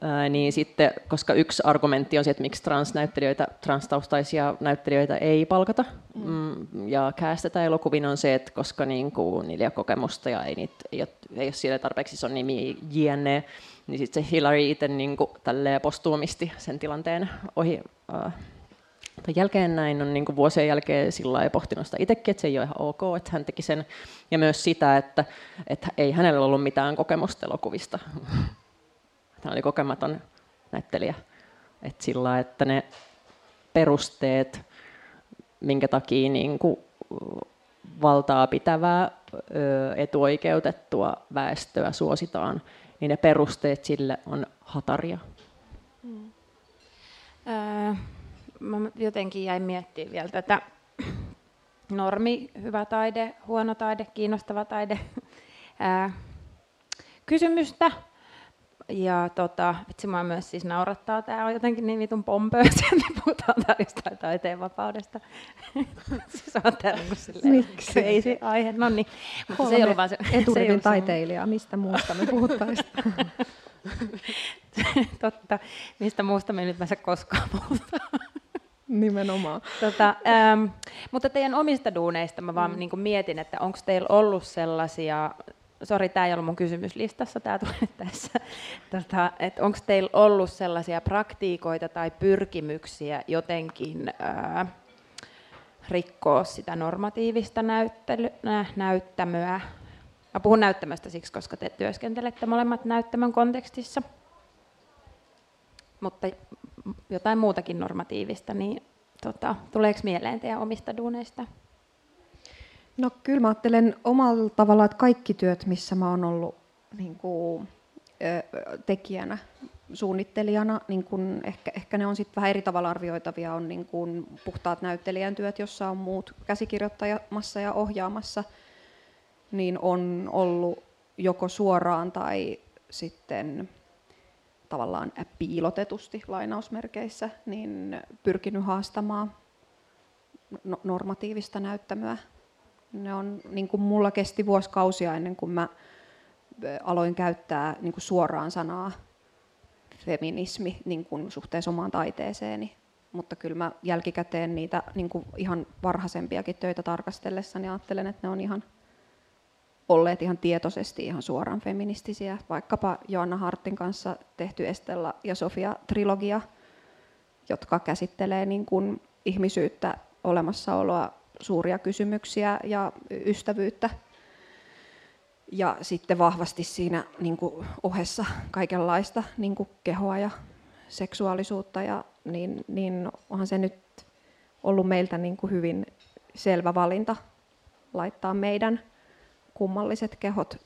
Ää, niin sitten, koska yksi argumentti on se, että miksi transnäyttelijöitä, transtaustaisia näyttelijöitä ei palkata mm. mm ja käästetä elokuviin on se, että koska niin kuin, niillä ei ole kokemusta ja ei, niitä, ei, ole, ei ole siellä tarpeeksi se on nimi JNE, niin sitten se Hillary itse niin kuin, postuumisti sen tilanteen ohi äh, jälkeen näin on niin vuosien jälkeen sillä ei pohtinut sitä itsekin, että se ei ole ihan ok, että hän teki sen. Ja myös sitä, että, että ei hänellä ollut mitään kokemusta elokuvista. [LAUGHS] Hän oli kokematon näyttelijä. Että sillä että ne perusteet, minkä takia niin kuin valtaa pitävää etuoikeutettua väestöä suositaan, niin ne perusteet sille on hataria. Mm. Äh, mä jotenkin jäin miettimään vielä tätä [CLEARS THROAT] normi, hyvä taide, huono taide, kiinnostava taide ää, kysymystä. Ja tota, vitsi mua myös siis naurattaa, tämä on jotenkin niin vitun pompöösiä, [LAUGHS] että puhutaan täällä taiteen vapaudesta. [LAUGHS] siis on täällä Miksi? crazy aihe. No niin, mutta se ei ollut vaan se... [LAUGHS] Eturivin taiteilija, mistä muusta me puhuttaisiin? Totta, mistä muusta me nyt pääse koskaan puhutaan. Nimenomaan. Tota, ähm, mutta teidän omista duuneista mä vaan mm. niin mietin, että onko teillä ollut sellaisia, sori tämä ei ollut mun kysymyslistassa, tämä tuli tässä, tota, että onko teillä ollut sellaisia praktiikoita tai pyrkimyksiä jotenkin äh, rikkoa sitä normatiivista näyttely, nä, näyttämöä. Mä puhun näyttämöstä siksi, koska te työskentelette molemmat näyttämön kontekstissa. Mutta jotain muutakin normatiivista, niin tota, tuleeko mieleen teidän omista duuneista? No kyllä mä ajattelen omalla tavalla, että kaikki työt, missä mä oon ollut niin kuin, tekijänä, suunnittelijana, niin kun ehkä, ehkä ne on sitten vähän eri tavalla arvioitavia, on niin kun puhtaat näyttelijän työt, jossa on muut käsikirjoittamassa ja ohjaamassa, niin on ollut joko suoraan tai sitten tavallaan piilotetusti lainausmerkeissä, niin pyrkinyt haastamaan no, normatiivista näyttämöä. Ne on, niin kuin mulla kesti vuosikausia ennen kuin mä aloin käyttää niin kuin suoraan sanaa feminismi niin kuin suhteessa omaan taiteeseeni. mutta kyllä mä jälkikäteen niitä niin kuin ihan varhaisempiakin töitä tarkastellessani ajattelen, että ne on ihan olleet ihan tietoisesti ihan suoraan feministisiä. Vaikkapa Joanna Hartin kanssa tehty Estella ja Sofia trilogia, jotka käsittelee niin kuin ihmisyyttä, olemassaoloa, suuria kysymyksiä ja ystävyyttä. Ja sitten vahvasti siinä niin kuin ohessa kaikenlaista niin kuin kehoa ja seksuaalisuutta, ja niin, niin onhan se nyt ollut meiltä niin kuin hyvin selvä valinta laittaa meidän kummalliset kehot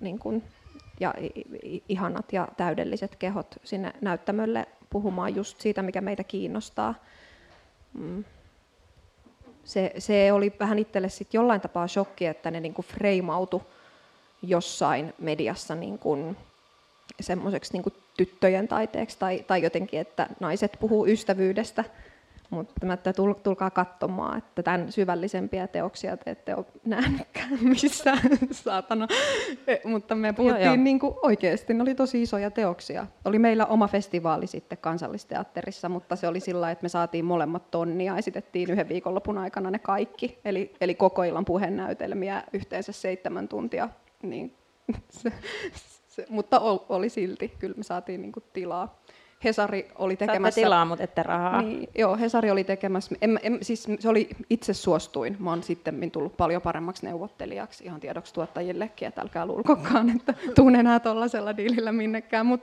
niin kuin, ja ihanat ja täydelliset kehot sinne näyttämölle puhumaan just siitä, mikä meitä kiinnostaa. Mm. Se, se oli vähän itselle sit jollain tapaa shokki, että ne kuin freimautu jossain mediassa niin kuin semmoiseksi niin kuin tyttöjen taiteeksi tai, tai jotenkin, että naiset puhuu ystävyydestä, mutta mä, että tulkaa katsomaan, että tämän syvällisempiä teoksia te ette ole nähnytkään [LAUGHS] missään, saatana. E, mutta me puhuttiin joo, joo. Niin kuin oikeasti, ne oli tosi isoja teoksia. Oli meillä oma festivaali sitten kansallisteatterissa, mutta se oli sillä että me saatiin molemmat tonnia, esitettiin yhden viikonlopun aikana ne kaikki, eli, eli koko illan puhennäytelmiä yhteensä seitsemän tuntia. Niin [LAUGHS] se, se, mutta oli silti, kyllä me saatiin niin kuin tilaa. Hesari oli tekemässä... Saatte tilaa, mutta ette rahaa. Niin, joo, Hesari oli tekemässä... En, en, siis se oli itse suostuin. Mä oon sitten tullut paljon paremmaksi neuvottelijaksi ihan tiedoksi tuottajillekin, että älkää luulkokaan, että tuun enää tuollaisella diilillä minnekään. Mut,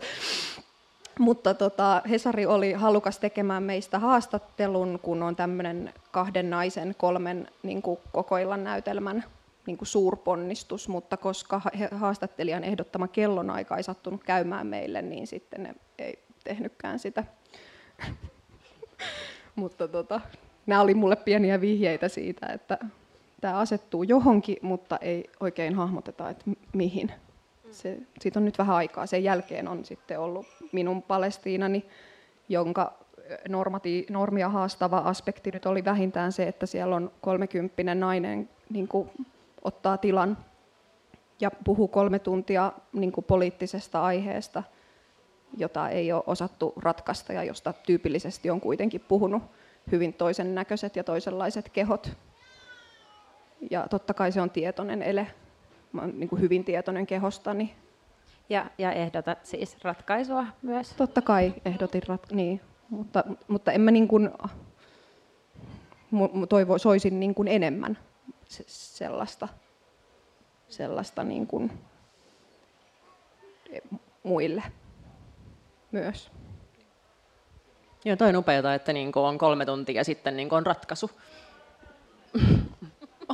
mutta tota, Hesari oli halukas tekemään meistä haastattelun, kun on tämmöinen kahden naisen kolmen niin kuin koko illan näytelmän niin kuin suurponnistus, mutta koska haastattelijan ehdottama kellonaika ei sattunut käymään meille, niin sitten ne ei tehnytkään sitä. [LAUGHS] mutta tota, nämä oli mulle pieniä vihjeitä siitä, että tämä asettuu johonkin, mutta ei oikein hahmoteta, että mihin. Se, siitä on nyt vähän aikaa. Sen jälkeen on sitten ollut minun Palestiinani, jonka normati, normia haastava aspekti nyt oli vähintään se, että siellä on kolmekymppinen nainen niin kuin ottaa tilan ja puhuu kolme tuntia niin kuin poliittisesta aiheesta, jota ei ole osattu ratkaista ja josta tyypillisesti on kuitenkin puhunut hyvin toisen näköiset ja toisenlaiset kehot. Ja totta kai se on tietoinen ele. Mä olen niin kuin hyvin tietoinen kehostani. Ja, ja ehdotat siis ratkaisua myös? Totta kai ehdotin, rat- niin. mutta, mutta en mä niin kuin, toivo, soisin niin kuin enemmän sellaista, sellaista niin kuin muille myös. Joo, toi on upeaa, että niin on kolme tuntia ja sitten niin on ratkaisu. [LAUGHS]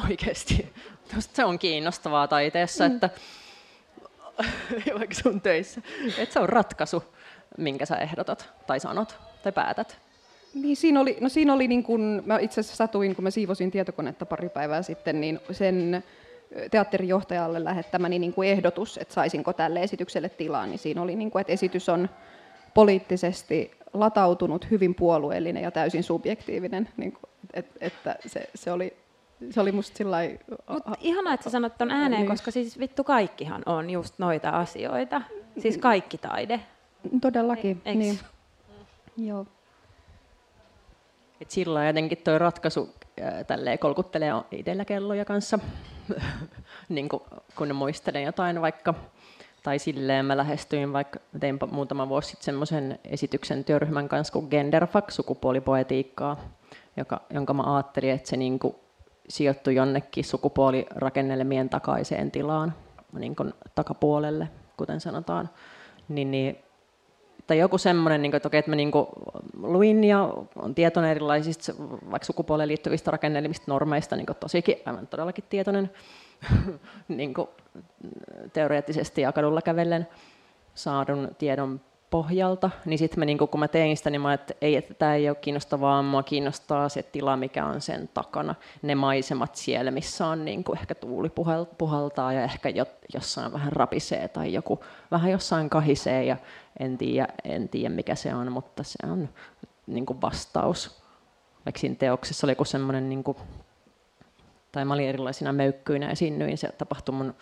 Oikeasti. Se on kiinnostavaa taiteessa, mm. että [LAUGHS] vaikka sun töissä, että se on ratkaisu, minkä sä ehdotat tai sanot tai päätät. Niin siinä oli, no siinä oli niin kuin, mä itse asiassa satuin, kun mä siivosin tietokonetta pari päivää sitten, niin sen teatterijohtajalle lähettämäni niin kuin ehdotus, että saisinko tälle esitykselle tilaa, niin siinä oli, niin kuin, että esitys on poliittisesti latautunut, hyvin puolueellinen ja täysin subjektiivinen. Niin kuin, et, että se, se oli se oli musta sillä Mut ihanaa, että sä sanot ton ääneen, niin. koska siis vittu kaikkihan on just noita asioita. Siis kaikki taide. Todellakin, e- niin. Joo. Et sillä jotenkin tuo ratkaisu äh, tälleen kolkuttelee itsellä kelloja kanssa, [LAUGHS] niin kun, kun muistelen jotain vaikka. Tai silleen mä lähestyin vaikka, tein muutama vuosi sitten semmoisen esityksen työryhmän kanssa kuin Genderfuck, sukupuolipoetiikkaa, joka, jonka mä ajattelin, että se niin kuin sijoittui jonnekin sukupuolirakennelmien takaiseen tilaan, niin kuin takapuolelle, kuten sanotaan. Niin, niin tai joku semmoinen, niin että, okei, että mä niin kuin luin ja on tietoinen erilaisista vaikka sukupuoleen liittyvistä rakennelmista normeista, niin kuin tosikin aivan todellakin tietoinen [LAUGHS] niin kuin teoreettisesti ja kadulla kävellen saadun tiedon pohjalta, niin sitten niin kun mä tein sitä, niin mä että ei, että tämä ei ole kiinnostavaa, mua kiinnostaa se tila, mikä on sen takana, ne maisemat siellä, missä on niin kuin ehkä tuuli puhaltaa ja ehkä jossain vähän rapisee tai joku vähän jossain kahisee ja en tiedä, en tiedä mikä se on, mutta se on niin kuin vastaus. Vaikka siinä teoksessa oli joku semmoinen, niin tai mä olin erilaisina möykkyinä esiinnyin, se tapahtui mun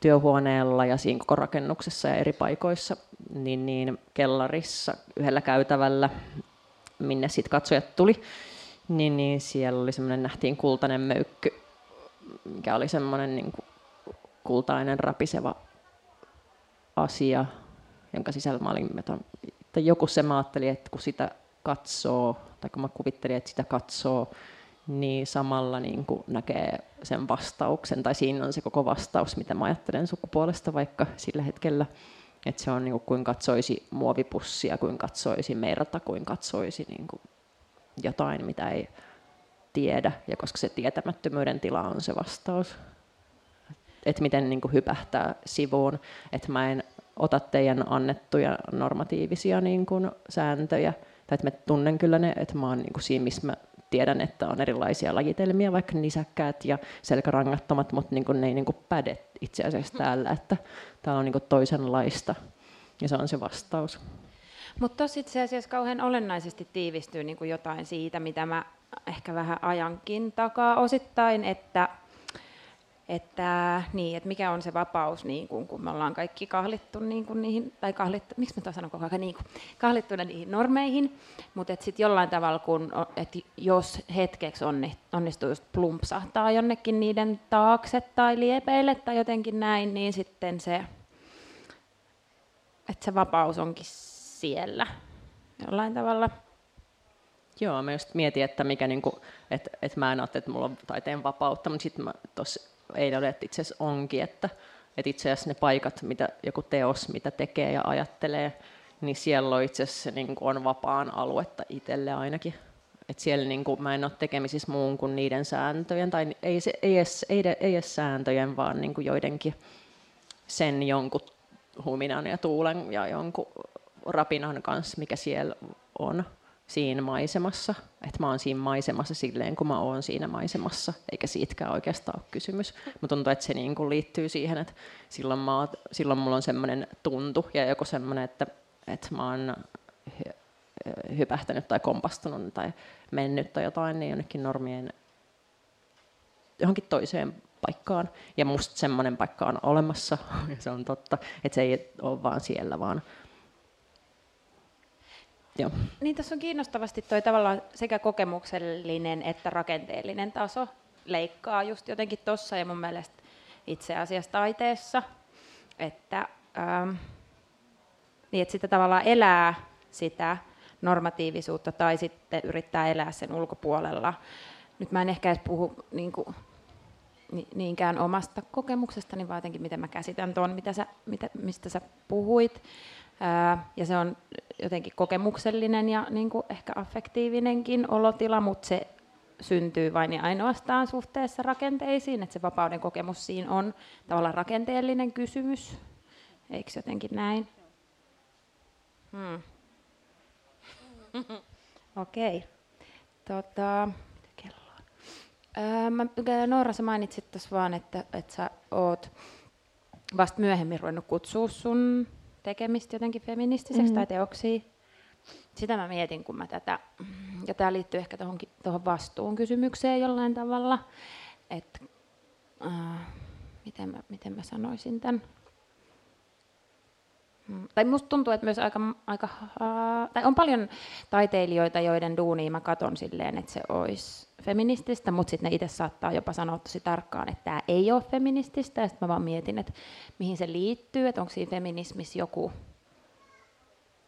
työhuoneella ja siinä koko rakennuksessa ja eri paikoissa, niin, niin kellarissa yhdellä käytävällä minne sitten katsojat tuli, niin, niin siellä oli semmoinen, nähtiin kultainen möykky, mikä oli semmoinen niin kultainen rapiseva asia, jonka sisällä mä olin, että joku se mä ajattelin, että kun sitä katsoo, tai kun mä kuvittelin, että sitä katsoo, niin samalla niin kuin näkee sen vastauksen, tai siinä on se koko vastaus, mitä mä ajattelen sukupuolesta vaikka sillä hetkellä. Että se on niin kuin, kuin katsoisi muovipussia, kuin katsoisi merta, kuin katsoisi niin kuin jotain, mitä ei tiedä, ja koska se tietämättömyyden tila on se vastaus. Että miten niin kuin hypähtää sivuun, että mä en ota teidän annettuja normatiivisia niin kuin sääntöjä, tai että mä tunnen kyllä ne, että mä oon niin kuin siinä, missä mä tiedän, että on erilaisia lajitelmia, vaikka nisäkkäät ja selkärangattomat, mutta niin kuin ne ei niin kuin päde itse asiassa täällä, että täällä on niin kuin toisenlaista, ja se on se vastaus. Mutta tuossa itse asiassa kauhean olennaisesti tiivistyy niin kuin jotain siitä, mitä mä ehkä vähän ajankin takaa osittain, että että, niin, että mikä on se vapaus, niin kuin, kun me ollaan kaikki kahlittu niin kuin niihin, tai kahlittu, miksi mä sanon koko ajan, niin kuin, kahlittuna niihin normeihin, mutta sitten jollain tavalla, kun, että jos hetkeksi onnistuu just plumpsahtaa jonnekin niiden taakse tai liepeille tai jotenkin näin, niin sitten se, että se vapaus onkin siellä jollain tavalla. Joo, mä just mietin, että mikä niinku, että, että mä en ajattele, että mulla on taiteen vapautta, mutta sitten mä tuossa eilen että itse asiassa onkin, että, että itse asiassa ne paikat, mitä joku teos, mitä tekee ja ajattelee, niin siellä on itse asiassa niin kuin on vapaan aluetta itselle ainakin. että siellä niin kuin, mä en ole tekemisissä muun kuin niiden sääntöjen, tai ei, se, ei, edes, ei, ei edes sääntöjen, vaan niin kuin joidenkin sen jonkun huminan ja tuulen ja jonkun rapinan kanssa, mikä siellä on siinä maisemassa, että mä oon siinä maisemassa silleen, kun mä oon siinä maisemassa, eikä siitäkään oikeastaan ole kysymys. Mutta tuntuu, että se niin kuin liittyy siihen, että silloin, mä oon, silloin mulla on semmoinen tuntu ja joku semmoinen, että, että mä oon hypähtänyt tai kompastunut tai mennyt tai jotain, niin jonnekin normien johonkin toiseen paikkaan. Ja musta semmoinen paikka on olemassa, [LAUGHS] ja se on totta, että se ei ole vaan siellä, vaan Joo. Niin tässä on kiinnostavasti toi tavallaan sekä kokemuksellinen että rakenteellinen taso leikkaa just jotenkin tuossa ja mun mielestä itse asiassa taiteessa, että, ähm, niin että sitä tavallaan elää sitä normatiivisuutta tai sitten yrittää elää sen ulkopuolella. Nyt mä en ehkä edes puhu niin kuin, niinkään omasta kokemuksestani, vaan jotenkin miten mä käsitän tuon, mitä sä, mitä, mistä sä puhuit. Ja se on jotenkin kokemuksellinen ja niin kuin ehkä affektiivinenkin olotila, mutta se syntyy vain ja ainoastaan suhteessa rakenteisiin, että se vapauden kokemus siinä on tavallaan rakenteellinen kysymys. Eikö jotenkin näin? Hmm. [LAUGHS] Okei. Okay. Tota, kello on? Öö, mä, Noora, sä mainitsit tuossa vaan, että, että sä oot vasta myöhemmin ruvennut kutsua sun tekemistä jotenkin feministiseksi mm-hmm. tai teoksia. Sitä mä mietin, kun mä tätä, ja tämä liittyy ehkä tuohon vastuun kysymykseen jollain tavalla, että äh, miten, mä, miten mä sanoisin tämän. Mm, tai musta tuntuu, että myös aika, aika tai on paljon taiteilijoita, joiden duunia mä katon silleen, että se olisi feminististä, mutta sitten ne itse saattaa jopa sanoa tosi tarkkaan, että tämä ei ole feminististä, ja sitten mä vaan mietin, että mihin se liittyy, että onko siinä feminismissä joku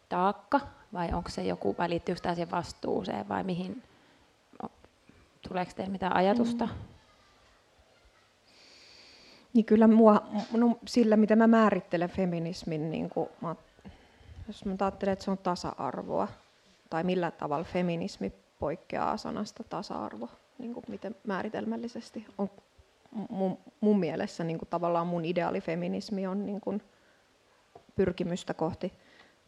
taakka, vai onko se joku, vai liittyykö tämä siihen vastuuseen, vai mihin, no, tuleeko teille mitään ajatusta? Mm. Niin kyllä mua, no, sillä, mitä mä määrittelen feminismin, niin kuin, mä, jos mä ajattelen, että se on tasa-arvoa, tai millä tavalla feminismi poikkeaa sanasta tasa-arvo, niin kuin miten määritelmällisesti on mun, mun mielessä niin kuin tavallaan mun ideaalifeminismi on niin kuin pyrkimystä kohti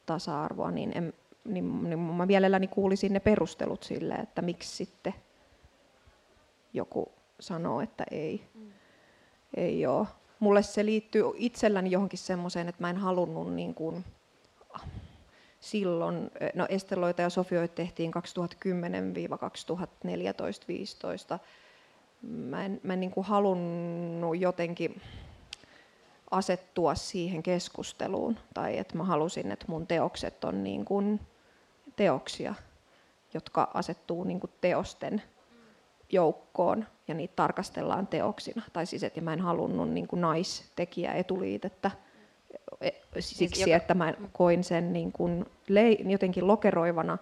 tasa-arvoa, niin, en, niin, niin mä mielelläni kuulisin ne perustelut sille, että miksi sitten joku sanoo, että ei, mm. Ei ole. Mulle se liittyy itselläni johonkin semmoiseen, että mä en halunnut niin kuin, silloin, no Esteloita ja Sofioita tehtiin 2010-2014-2015. Mä en, mä en niin kuin halunnut jotenkin asettua siihen keskusteluun, tai että mä halusin, että mun teokset on niin kuin teoksia. jotka asettuu niin kuin teosten joukkoon ja niitä tarkastellaan teoksina. Tai siis, että mä en halunnut niin kuin naistekijä etuliitettä e, siksi, siis että mä koin sen niin kuin lei, jotenkin lokeroivana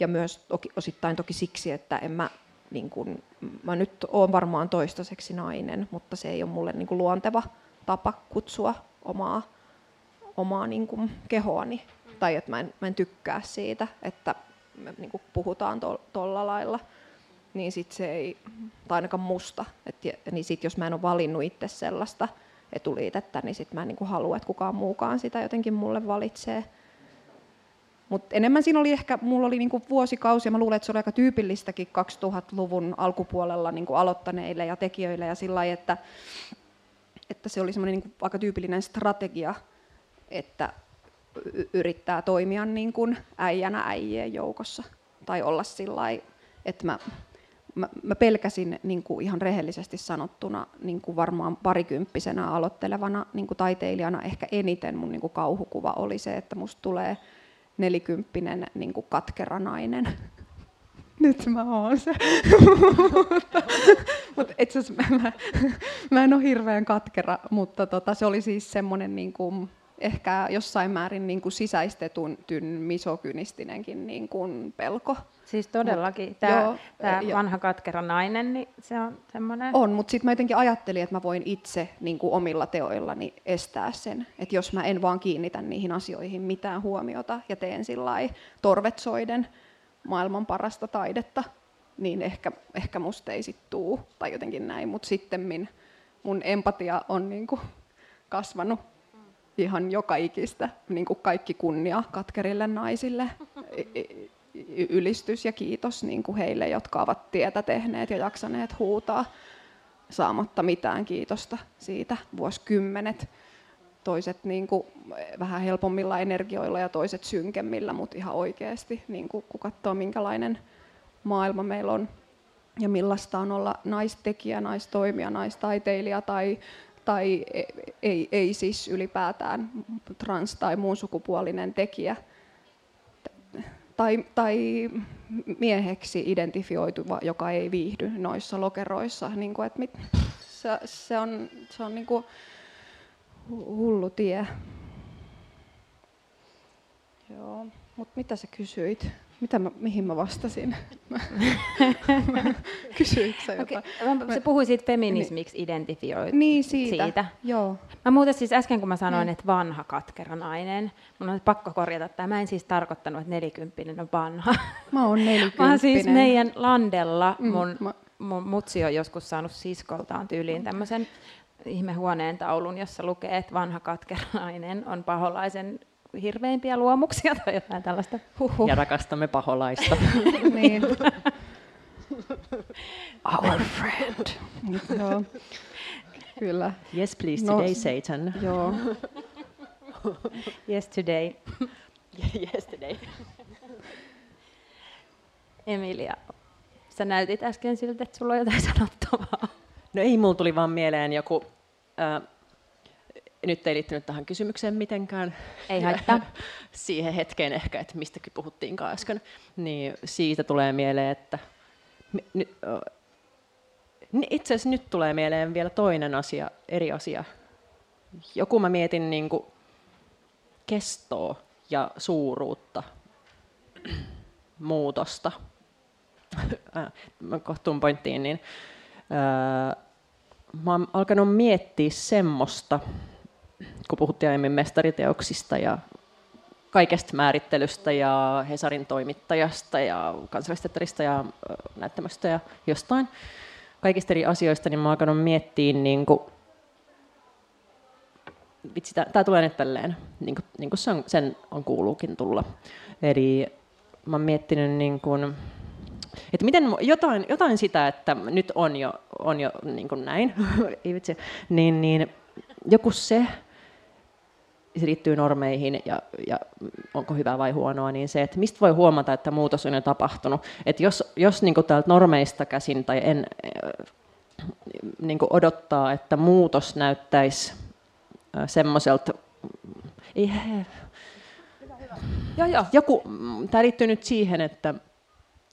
ja myös toki, osittain toki siksi, että en mä, niin kuin, mä nyt olen varmaan toistaiseksi nainen, mutta se ei ole mulle niin kuin luonteva tapa kutsua omaa, omaa niin kuin kehoani. Tai että mä en, mä en tykkää siitä, että me niin kuin puhutaan tuolla lailla niin sit se ei, tai ainakaan musta, et, niin sit jos mä en ole valinnut itse sellaista etuliitettä, niin sit mä en niin halua, että kukaan muukaan sitä jotenkin mulle valitsee. Mutta enemmän siinä oli ehkä, mulla oli niinku vuosikausia, mä luulen, että se oli aika tyypillistäkin 2000-luvun alkupuolella niinku aloittaneille ja tekijöille ja sillä lailla, että, että se oli semmoinen niinku aika tyypillinen strategia, että yrittää toimia niin kuin äijänä äijien joukossa tai olla sillä että mä mä, mä pelkäsin niin kuin ihan rehellisesti sanottuna niin kuin varmaan parikymppisenä aloittelevana niin kuin taiteilijana ehkä eniten mun niin kuin kauhukuva oli se, että musta tulee nelikymppinen niin kuin katkera nainen. [LAUGHS] Nyt mä oon se. [LAUGHS] mutta, mutta itse asiassa mä, mä, en ole hirveän katkera, mutta tota, se oli siis semmoinen niin kuin, ehkä jossain määrin niin kuin sisäistetyn misokynistinenkin niin kuin pelko. Siis todellakin, tämä, tämä vanha katkera nainen, niin se on semmoinen... On, mutta sitten mä jotenkin ajattelin, että mä voin itse niin kuin omilla teoillani estää sen. Että jos mä en vaan kiinnitä niihin asioihin mitään huomiota ja teen sillä torvetsoiden maailman parasta taidetta, niin ehkä, ehkä musta ei sit tuu, tai jotenkin näin. Mutta sitten mun empatia on niin kuin kasvanut ihan joka ikistä, niin kuin kaikki kunnia katkerille naisille. Ylistys ja kiitos niin kuin heille, jotka ovat tietä tehneet ja jaksaneet huutaa saamatta mitään kiitosta siitä vuosikymmenet. Toiset niin kuin, vähän helpommilla energioilla ja toiset synkemmillä, mutta ihan oikeasti, niin kuin, kun katsoo minkälainen maailma meillä on ja millaista on olla naistekijä, naistoimija, naistaiteilija tai tai ei, ei siis ylipäätään trans- tai muun sukupuolinen tekijä tai, tai mieheksi identifioituva, joka ei viihdy noissa lokeroissa. Niin kuin, että mit, se, se on, se on niin kuin hullu tie. Joo, mutta mitä sä kysyit? Mitä mä, mihin mä vastasin? [LAUGHS] Kysyitkö sä jotain? Okay. Se puhui siitä feminismiksi niin. identifioit niin, siitä. siitä. Joo. Mä muuten siis äsken, kun mä sanoin, mm. että vanha katkera nainen, mun on pakko korjata tämä. Mä en siis tarkoittanut, että nelikymppinen on vanha. Mä oon [LAUGHS] nelikymppinen. Mä siis meidän landella, mm, mun, mä... mun mutsi on joskus saanut siskoltaan tyyliin tämmöisen ihmehuoneen taulun, jossa lukee, että vanha katkerainen on paholaisen hirveimpiä luomuksia tai jotain tällaista. Huhhuh. Ja rakastamme paholaista. [LAUGHS] niin. Our friend. joo. Kyllä. Yes, please, no, today, Satan. Joo. yes, today. [LAUGHS] yes, today. Emilia, sä näytit äsken siltä, että sulla on jotain sanottavaa. No ei, mulla tuli vaan mieleen joku äh, nyt ei liittynyt tähän kysymykseen mitenkään. Ei haittaa. [LAUGHS] Siihen hetkeen ehkä, että mistäkin puhuttiinkaan äsken. Niin siitä tulee mieleen, että itse asiassa nyt tulee mieleen vielä toinen asia, eri asia. Joku mä mietin niin kuin kestoa ja suuruutta, [CLEARS THROAT] muutosta. [LAUGHS] mä kohtuun pointtiin, niin mä oon alkanut miettiä semmoista, kun puhuttiin aiemmin mestariteoksista ja kaikesta määrittelystä ja Hesarin toimittajasta ja kansallistettarista ja näyttämöstä ja jostain kaikista eri asioista, niin mä oon alkanut miettiä, niin kuin, vitsi, tämä tulee nyt tälleen, niin kuin, niin kuin sen, sen on kuuluukin tulla. Eli mä oon miettinyt niin kuin, että miten jotain, jotain sitä, että nyt on jo, on jo niin kuin näin, [LAUGHS] ei vitsi, niin, niin joku se, se liittyy normeihin ja, ja onko hyvä vai huonoa, niin se, että mistä voi huomata, että muutos on jo tapahtunut. Että jos, jos niin täältä normeista käsin tai en niin odottaa, että muutos näyttäisi semmoiselta, ei, Joo, joo. Joku, tämä liittyy nyt siihen, että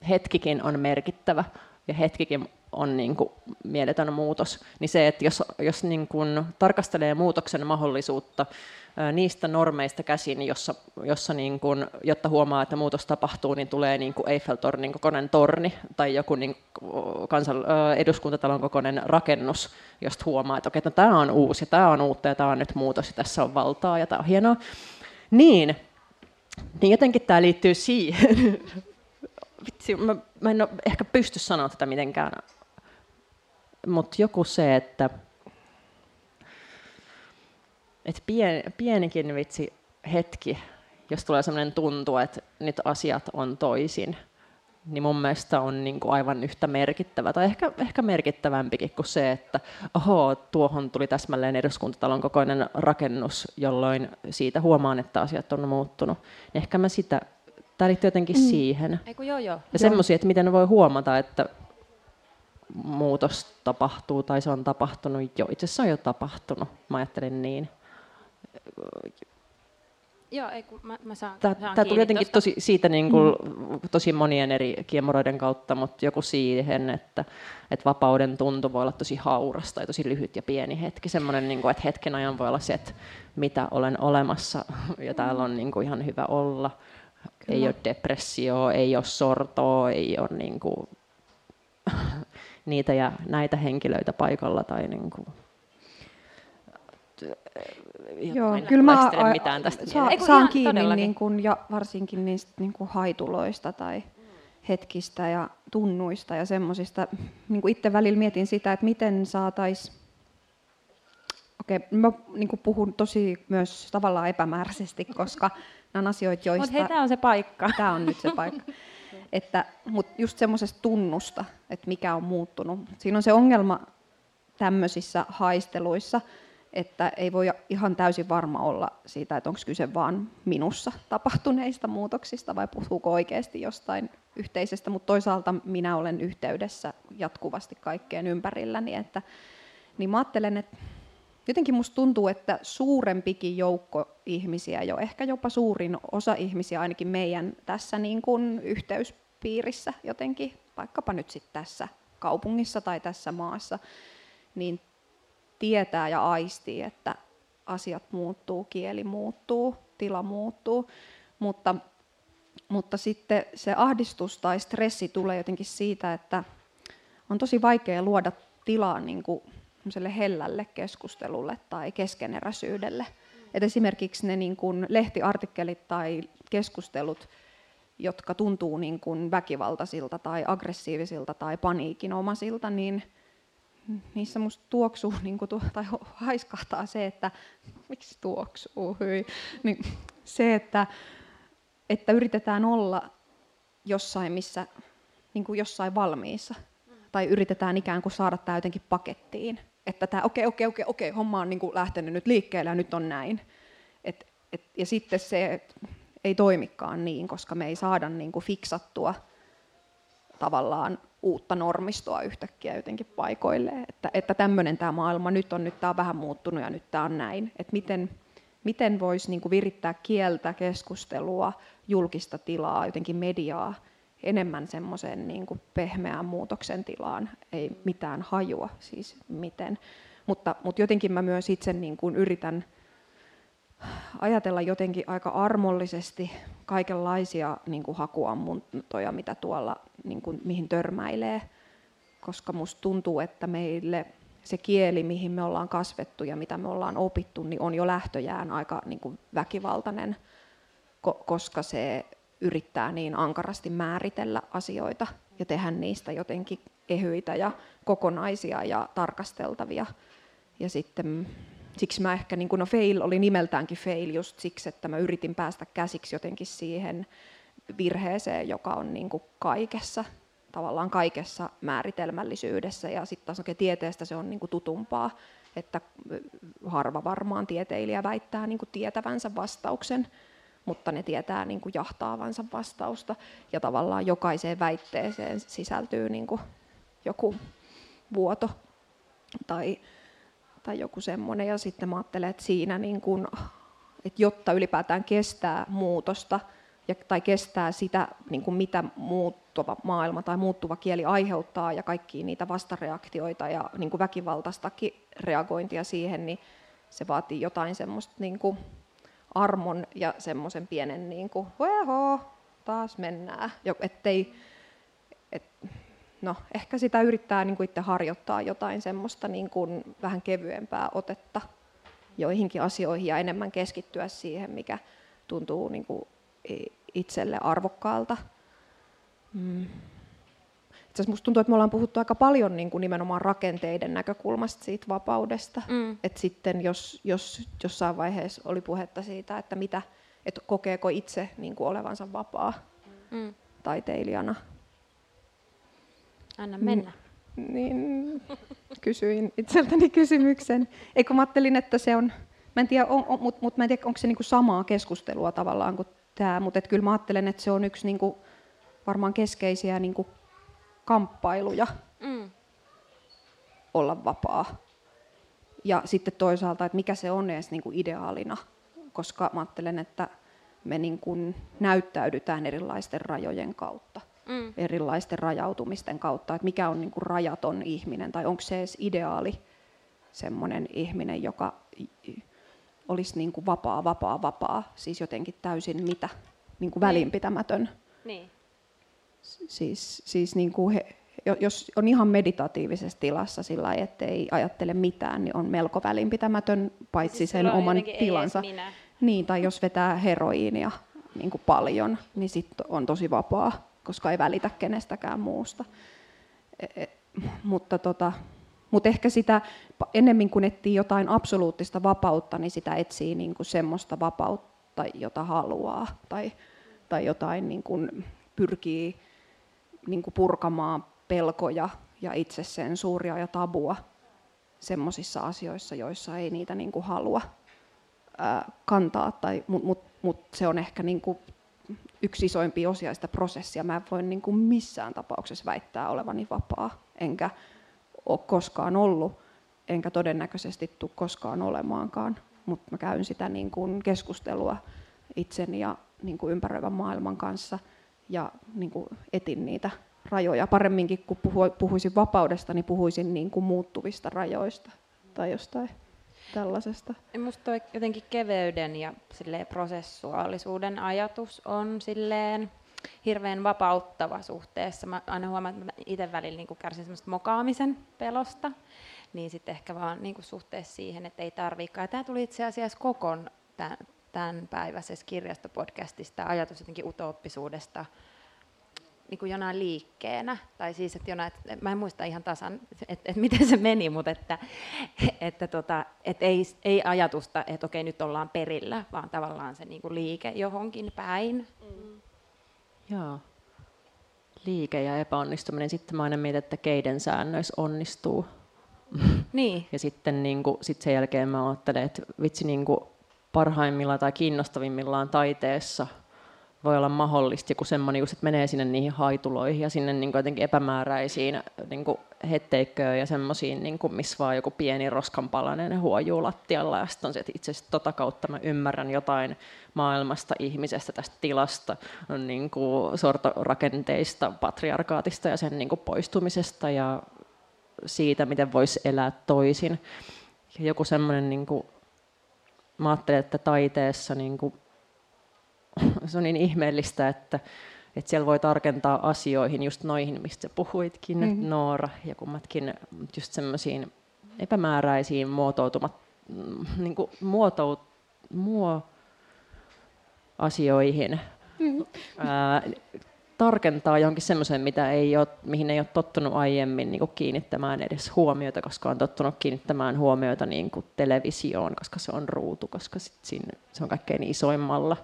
hetkikin on merkittävä ja hetkikin on niin kuin mieletön muutos, niin se, että jos, jos niin kuin tarkastelee muutoksen mahdollisuutta niistä normeista käsin, jossa, jossa niin kuin, jotta huomaa, että muutos tapahtuu, niin tulee niin kuin Eiffeltornin kokoinen torni tai joku niin kansan, eduskuntatalon kokoinen rakennus, josta huomaa, että okei, no, tämä on uusi tämä on uutta ja tämä on nyt muutos ja tässä on valtaa ja tämä on hienoa. Niin, niin jotenkin tämä liittyy siihen. [LAUGHS] Vitsi, mä, mä en ole ehkä pysty sanoa tätä mitenkään, mutta joku se, että et pien, pienikin vitsi hetki, jos tulee sellainen tuntu, että nyt asiat on toisin, niin mun mielestä on niin kuin aivan yhtä merkittävä, tai ehkä, ehkä merkittävämpikin kuin se, että oho, tuohon tuli täsmälleen eduskuntatalon kokoinen rakennus, jolloin siitä huomaan, että asiat on muuttunut. Niin ehkä mä sitä, tämä liittyy jotenkin mm. siihen. Eiku, joo, joo. Ja semmoisia, että miten voi huomata, että muutos tapahtuu tai se on tapahtunut jo. Itse asiassa on jo tapahtunut, mä ajattelin niin. Joo, ei, kun mä, mä saan, Tämä, saan tämä tuli jotenkin tosta. tosi, siitä niin kuin, mm. tosi monien eri kiemuroiden kautta, mutta joku siihen, että, että vapauden tuntu voi olla tosi hauras tai tosi lyhyt ja pieni hetki. Semmoinen, niin kuin, että hetken ajan voi olla se, että mitä olen olemassa [LAUGHS] ja täällä on niin kuin, ihan hyvä olla. Kyllä. Ei ole depressio, ei ole sortoa, ei ole niin kuin, [LAUGHS] niitä ja näitä henkilöitä paikalla tai niin kuin, Joo, kyllä mä a, mitään tästä saa, Eiku, saan kiinni niin kuin, ja varsinkin niistä niin kuin haituloista tai hetkistä ja tunnuista ja semmoisista. Niin itse välillä mietin sitä, että miten saataisiin Okei, mä niin puhun tosi myös tavallaan epämääräisesti, koska nämä on asioita, joista... Mutta hei, tämä on se paikka. Tämä on nyt se paikka. [LAUGHS] että, mutta just semmoisesta tunnusta, että mikä on muuttunut. Siinä on se ongelma tämmöisissä haisteluissa, että ei voi ihan täysin varma olla siitä, että onko kyse vain minussa tapahtuneista muutoksista vai puhuuko oikeasti jostain yhteisestä, mutta toisaalta minä olen yhteydessä jatkuvasti kaikkeen ympärilläni, että niin mä ajattelen, että jotenkin musta tuntuu, että suurempikin joukko ihmisiä, jo ehkä jopa suurin osa ihmisiä ainakin meidän tässä niin kuin yhteyspiirissä jotenkin, vaikkapa nyt sitten tässä kaupungissa tai tässä maassa, niin tietää ja aistii, että asiat muuttuu, kieli muuttuu, tila muuttuu, mutta, mutta sitten se ahdistus tai stressi tulee jotenkin siitä, että on tosi vaikea luoda tilaa niin kuin hellälle keskustelulle tai keskeneräisyydelle. Et esimerkiksi ne niin kuin lehtiartikkelit tai keskustelut, jotka tuntuu niin kuin väkivaltaisilta tai aggressiivisilta tai paniikinomaisilta, niin niissä musta tuoksuu [LAUGHS] niin kuin, tai haiskahtaa se, että miksi tuoksuu, hyi, niin se, että, että yritetään olla jossain, missä, niin kuin jossain valmiissa, tai yritetään ikään kuin saada tämä jotenkin pakettiin, että tämä okei, okei, okei, okei, homma on niin kuin lähtenyt nyt liikkeelle ja nyt on näin. Et, et, ja sitten se ei toimikaan niin, koska me ei saada niin kuin fiksattua tavallaan uutta normistoa yhtäkkiä jotenkin paikoille, että, että tämmöinen tämä maailma nyt on, nyt tämä on vähän muuttunut ja nyt tämä on näin. Että miten, miten voisi niin virittää kieltä, keskustelua, julkista tilaa, jotenkin mediaa enemmän semmoiseen niin pehmeään muutoksen tilaan, ei mitään hajua siis miten. Mutta, mutta jotenkin mä myös itse niin kuin yritän ajatella jotenkin aika armollisesti kaikenlaisia niin kuin hakuammuntoja, mitä tuolla, niin kuin, mihin törmäilee, koska musta tuntuu, että meille se kieli, mihin me ollaan kasvettu ja mitä me ollaan opittu, niin on jo lähtöjään aika niin kuin väkivaltainen, koska se yrittää niin ankarasti määritellä asioita ja tehdä niistä jotenkin ehyitä ja kokonaisia ja tarkasteltavia. Ja sitten siksi mä ehkä, niin kun, no fail oli nimeltäänkin fail just siksi, että mä yritin päästä käsiksi jotenkin siihen virheeseen, joka on niin kuin kaikessa, tavallaan kaikessa määritelmällisyydessä. Ja sitten taas oikein tieteestä se on niin kuin tutumpaa, että harva varmaan tieteilijä väittää niin kuin tietävänsä vastauksen, mutta ne tietää niin kuin jahtaavansa vastausta. Ja tavallaan jokaiseen väitteeseen sisältyy niin kuin joku vuoto tai tai joku semmoinen. Ja sitten mä ajattelen, että siinä niin kun, että jotta ylipäätään kestää muutosta ja, tai kestää sitä, niin kuin mitä muuttuva maailma tai muuttuva kieli aiheuttaa ja kaikkia niitä vastareaktioita ja niin väkivaltaistakin reagointia siihen, niin se vaatii jotain semmoista niin kuin armon ja semmoisen pienen niin kuin, taas mennään, ettei, et, no, ehkä sitä yrittää niin kuin itse harjoittaa jotain semmoista niin kuin vähän kevyempää otetta joihinkin asioihin ja enemmän keskittyä siihen, mikä tuntuu niin kuin itselle arvokkaalta. Mm. Itse musta tuntuu, että me ollaan puhuttu aika paljon niin kuin nimenomaan rakenteiden näkökulmasta siitä vapaudesta. Mm. Et sitten jos, jos jossain vaiheessa oli puhetta siitä, että mitä, että kokeeko itse niin kuin olevansa vapaa mm. taiteilijana. Anna mennä. Niin, kysyin itseltäni kysymyksen. Eikö mä ajattelin, että se on, mä en tiedä, on, on, mutta mut mä en tiedä, onko se niinku samaa keskustelua tavallaan kuin tämä, mutta et kyllä mä ajattelen, että se on yksi niinku, varmaan keskeisiä niinku, kamppailuja mm. olla vapaa. Ja sitten toisaalta, että mikä se on edes niinku ideaalina, koska mä ajattelen, että me niinku näyttäydytään erilaisten rajojen kautta, mm. erilaisten rajautumisten kautta, että mikä on niinku rajaton ihminen tai onko se edes ideaali semmoinen ihminen, joka olisi niin kuin vapaa, vapaa, vapaa, siis jotenkin täysin mitä, niin kuin välinpitämätön. Niin. Siis, siis niin kuin he, jos on ihan meditatiivisessa tilassa sillä että ei ajattele mitään, niin on melko välinpitämätön, paitsi siis sen oman tilansa. Niin, tai jos vetää heroiinia niin kuin paljon, niin sitten on tosi vapaa, koska ei välitä kenestäkään muusta. E, e, mutta tota, mutta ehkä sitä ennemmin kuin etsii jotain absoluuttista vapautta, niin sitä etsii niin kuin semmoista vapautta, jota haluaa. Tai, tai jotain niin kuin pyrkii niin kuin purkamaan pelkoja ja itsesensuuria ja tabua semmoisissa asioissa, joissa ei niitä niin kuin halua kantaa. Tai, Mutta mut, mut se on ehkä niin kuin yksi isoimpia osia sitä prosessia. Mä en voi niin kuin missään tapauksessa väittää olevani vapaa, enkä ole koskaan ollut, enkä todennäköisesti tule koskaan olemaankaan, mutta mä käyn sitä niin kuin keskustelua itseni ja niin kuin ympäröivän maailman kanssa ja niin kuin etin niitä rajoja. Paremminkin kuin puhuisin vapaudesta, niin puhuisin niin kuin muuttuvista rajoista tai jostain tällaisesta. Minusta jotenkin keveyden ja prosessuaalisuuden ajatus on silleen hirveän vapauttava suhteessa. Mä aina huomaan, että itse välillä niin kärsin semmoista mokaamisen pelosta, niin sitten ehkä vaan niin suhteessa siihen, että ei tarviikaan. Tämä tuli itse asiassa kokon tämän päiväisessä kirjastopodcastista ajatus jotenkin utooppisuudesta niin kuin jonain liikkeenä, tai siis, että jonain, että mä en muista ihan tasan, että, että miten se meni, mutta että, että, tota, että ei, ei ajatusta, että okei, nyt ollaan perillä, vaan tavallaan se niin kuin liike johonkin päin. Mm. Joo. Liike ja epäonnistuminen. Sitten mä aina mietin, että keiden säännöissä onnistuu. Niin. [LAUGHS] ja sitten niin kuin, sit sen jälkeen mä ajattelen, että vitsi niin kuin parhaimmillaan tai kiinnostavimmillaan taiteessa – voi olla mahdollista joku semmoinen, että menee sinne niihin haituloihin ja sinne niin kuin jotenkin epämääräisiin niin kuin hetteikköön ja semmoisiin, niin missä vaan joku pieni roskanpalanen huojuu lattialla ja sitten on se, että itse asiassa tota kautta mä ymmärrän jotain maailmasta, ihmisestä, tästä tilasta, niin kuin sortorakenteista, patriarkaatista ja sen niin kuin poistumisesta ja siitä, miten voisi elää toisin. Ja joku semmoinen, niin kuin, mä ajattelen, että taiteessa niin kuin, se on niin ihmeellistä, että, että siellä voi tarkentaa asioihin, just noihin, mistä puhuitkin, mm-hmm. Noora, ja kummatkin just semmoisiin epämääräisiin muotoutumat, niin kuin muotout, muo asioihin. Mm-hmm. Ää, tarkentaa johonkin semmoiseen, mitä ei ole, mihin ei ole tottunut aiemmin niin kuin kiinnittämään edes huomiota, koska on tottunut kiinnittämään huomiota niin kuin televisioon, koska se on ruutu, koska sit siinä, se on kaikkein isoimmalla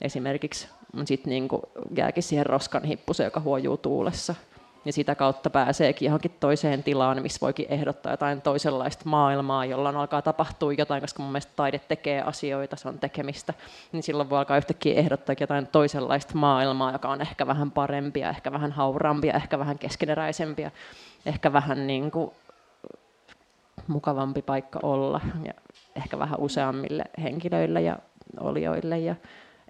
esimerkiksi, sitten niin jääkin siihen roskan hippuseen, joka huojuu tuulessa. Ja sitä kautta pääseekin johonkin toiseen tilaan, missä voikin ehdottaa jotain toisenlaista maailmaa, jolla alkaa tapahtua jotain, koska mun mielestä taide tekee asioita, se on tekemistä. Niin silloin voi alkaa yhtäkkiä ehdottaa jotain toisenlaista maailmaa, joka on ehkä vähän parempia, ehkä vähän hauraampia, ehkä vähän keskeneräisempiä, ehkä vähän niin kuin mukavampi paikka olla ja ehkä vähän useammille henkilöille ja olioille ja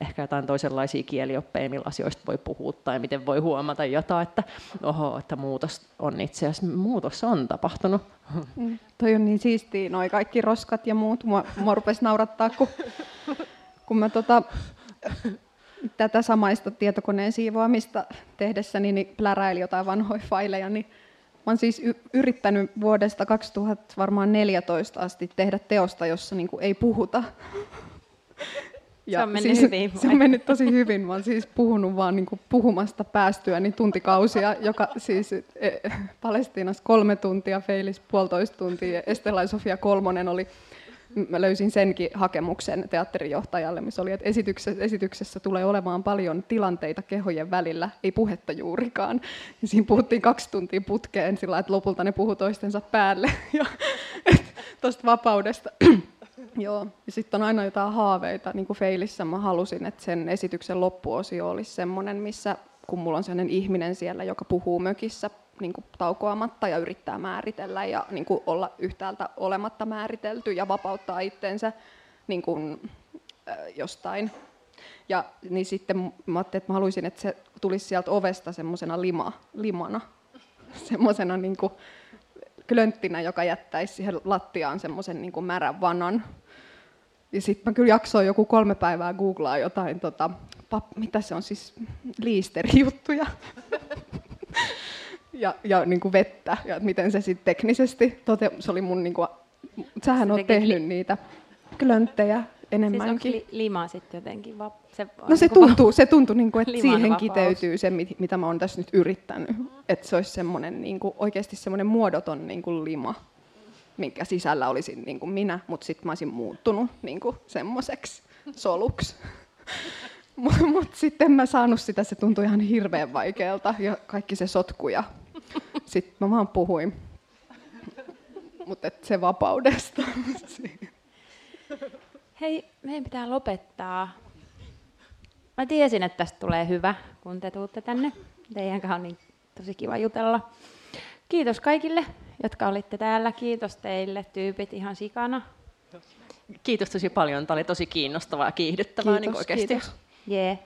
ehkä jotain toisenlaisia kielioppeja, millä asioista voi puhua tai miten voi huomata jotain, että oho, että muutos on itse asiassa, muutos on tapahtunut. Mm. Toi on niin siistiä, noi kaikki roskat ja muut. Mua, mua rupesi naurattaa, kun, kun mä tota, tätä samaista tietokoneen siivoamista tehdessäni niin pläräili jotain vanhoja faileja, niin mä oon siis yrittänyt vuodesta 2014 asti tehdä teosta, jossa niin kuin ei puhuta. Ja se on siis, hyvin. Se on mennyt tosi hyvin. Mä oon siis puhunut vaan niin kuin puhumasta päästyäni tuntikausia, joka siis e, Palestiinassa kolme tuntia, Feilis puolitoista tuntia, Estelai Sofia Kolmonen oli mä löysin senkin hakemuksen teatterijohtajalle, missä oli, että esityksessä, esityksessä tulee olemaan paljon tilanteita kehojen välillä, ei puhetta juurikaan. Ja siinä puhuttiin kaksi tuntia putkeen sillä että lopulta ne puhu toistensa päälle [LAUGHS] tuosta vapaudesta. Joo, ja sitten on aina jotain haaveita, niin kuin Feilissä mä halusin, että sen esityksen loppuosio olisi semmoinen, missä kun mulla on sellainen ihminen siellä, joka puhuu mökissä niin kuin taukoamatta ja yrittää määritellä ja niin kuin olla yhtäältä olematta määritelty ja vapauttaa itsensä niin kuin, äh, jostain. Ja niin sitten mä ajattelin, että mä haluaisin, että se tulisi sieltä ovesta semmoisena lima, limana, [LAUGHS] semmoisena niin kuin klönttinä, joka jättäisi siihen lattiaan semmoisen niin märän vanan. Ja sitten mä kyllä jaksoin joku kolme päivää googlaa jotain, tota, pap, mitä se on siis, liisterijuttuja [LAUGHS] ja, ja niin kuin vettä, ja miten se sitten teknisesti, tote, se oli mun, niin kuin, sähän oot tehnyt li- niitä klönttejä enemmänkin. Siis li- lima sitten jotenkin? Va- se no se niinku tuntuu, va- se tuntuu niin kuin, että [LAUGHS] siihen vapaus. kiteytyy se, mitä mä oon tässä nyt yrittänyt. Että se olisi semmoinen, niin kuin, oikeasti semmoinen muodoton niin kuin lima, minkä sisällä olisin niin kuin minä, mutta sitten mä olisin muuttunut niin semmoiseksi soluksi. [LAUGHS] Mutta sitten mä saanut sitä, se tuntui ihan hirveän vaikealta ja kaikki se sotku ja sitten mä vaan puhuin. Mutta se vapaudesta. [LAUGHS] Hei, meidän pitää lopettaa. Mä tiesin, että tästä tulee hyvä, kun te tuutte tänne. Teidän kanssa on niin tosi kiva jutella. Kiitos kaikille, jotka olitte täällä. Kiitos teille, tyypit, ihan sikana. Kiitos tosi paljon. Tämä oli tosi kiinnostavaa ja kiihdyttävää kiitos, niin oikeasti. Kiitos. Yeah.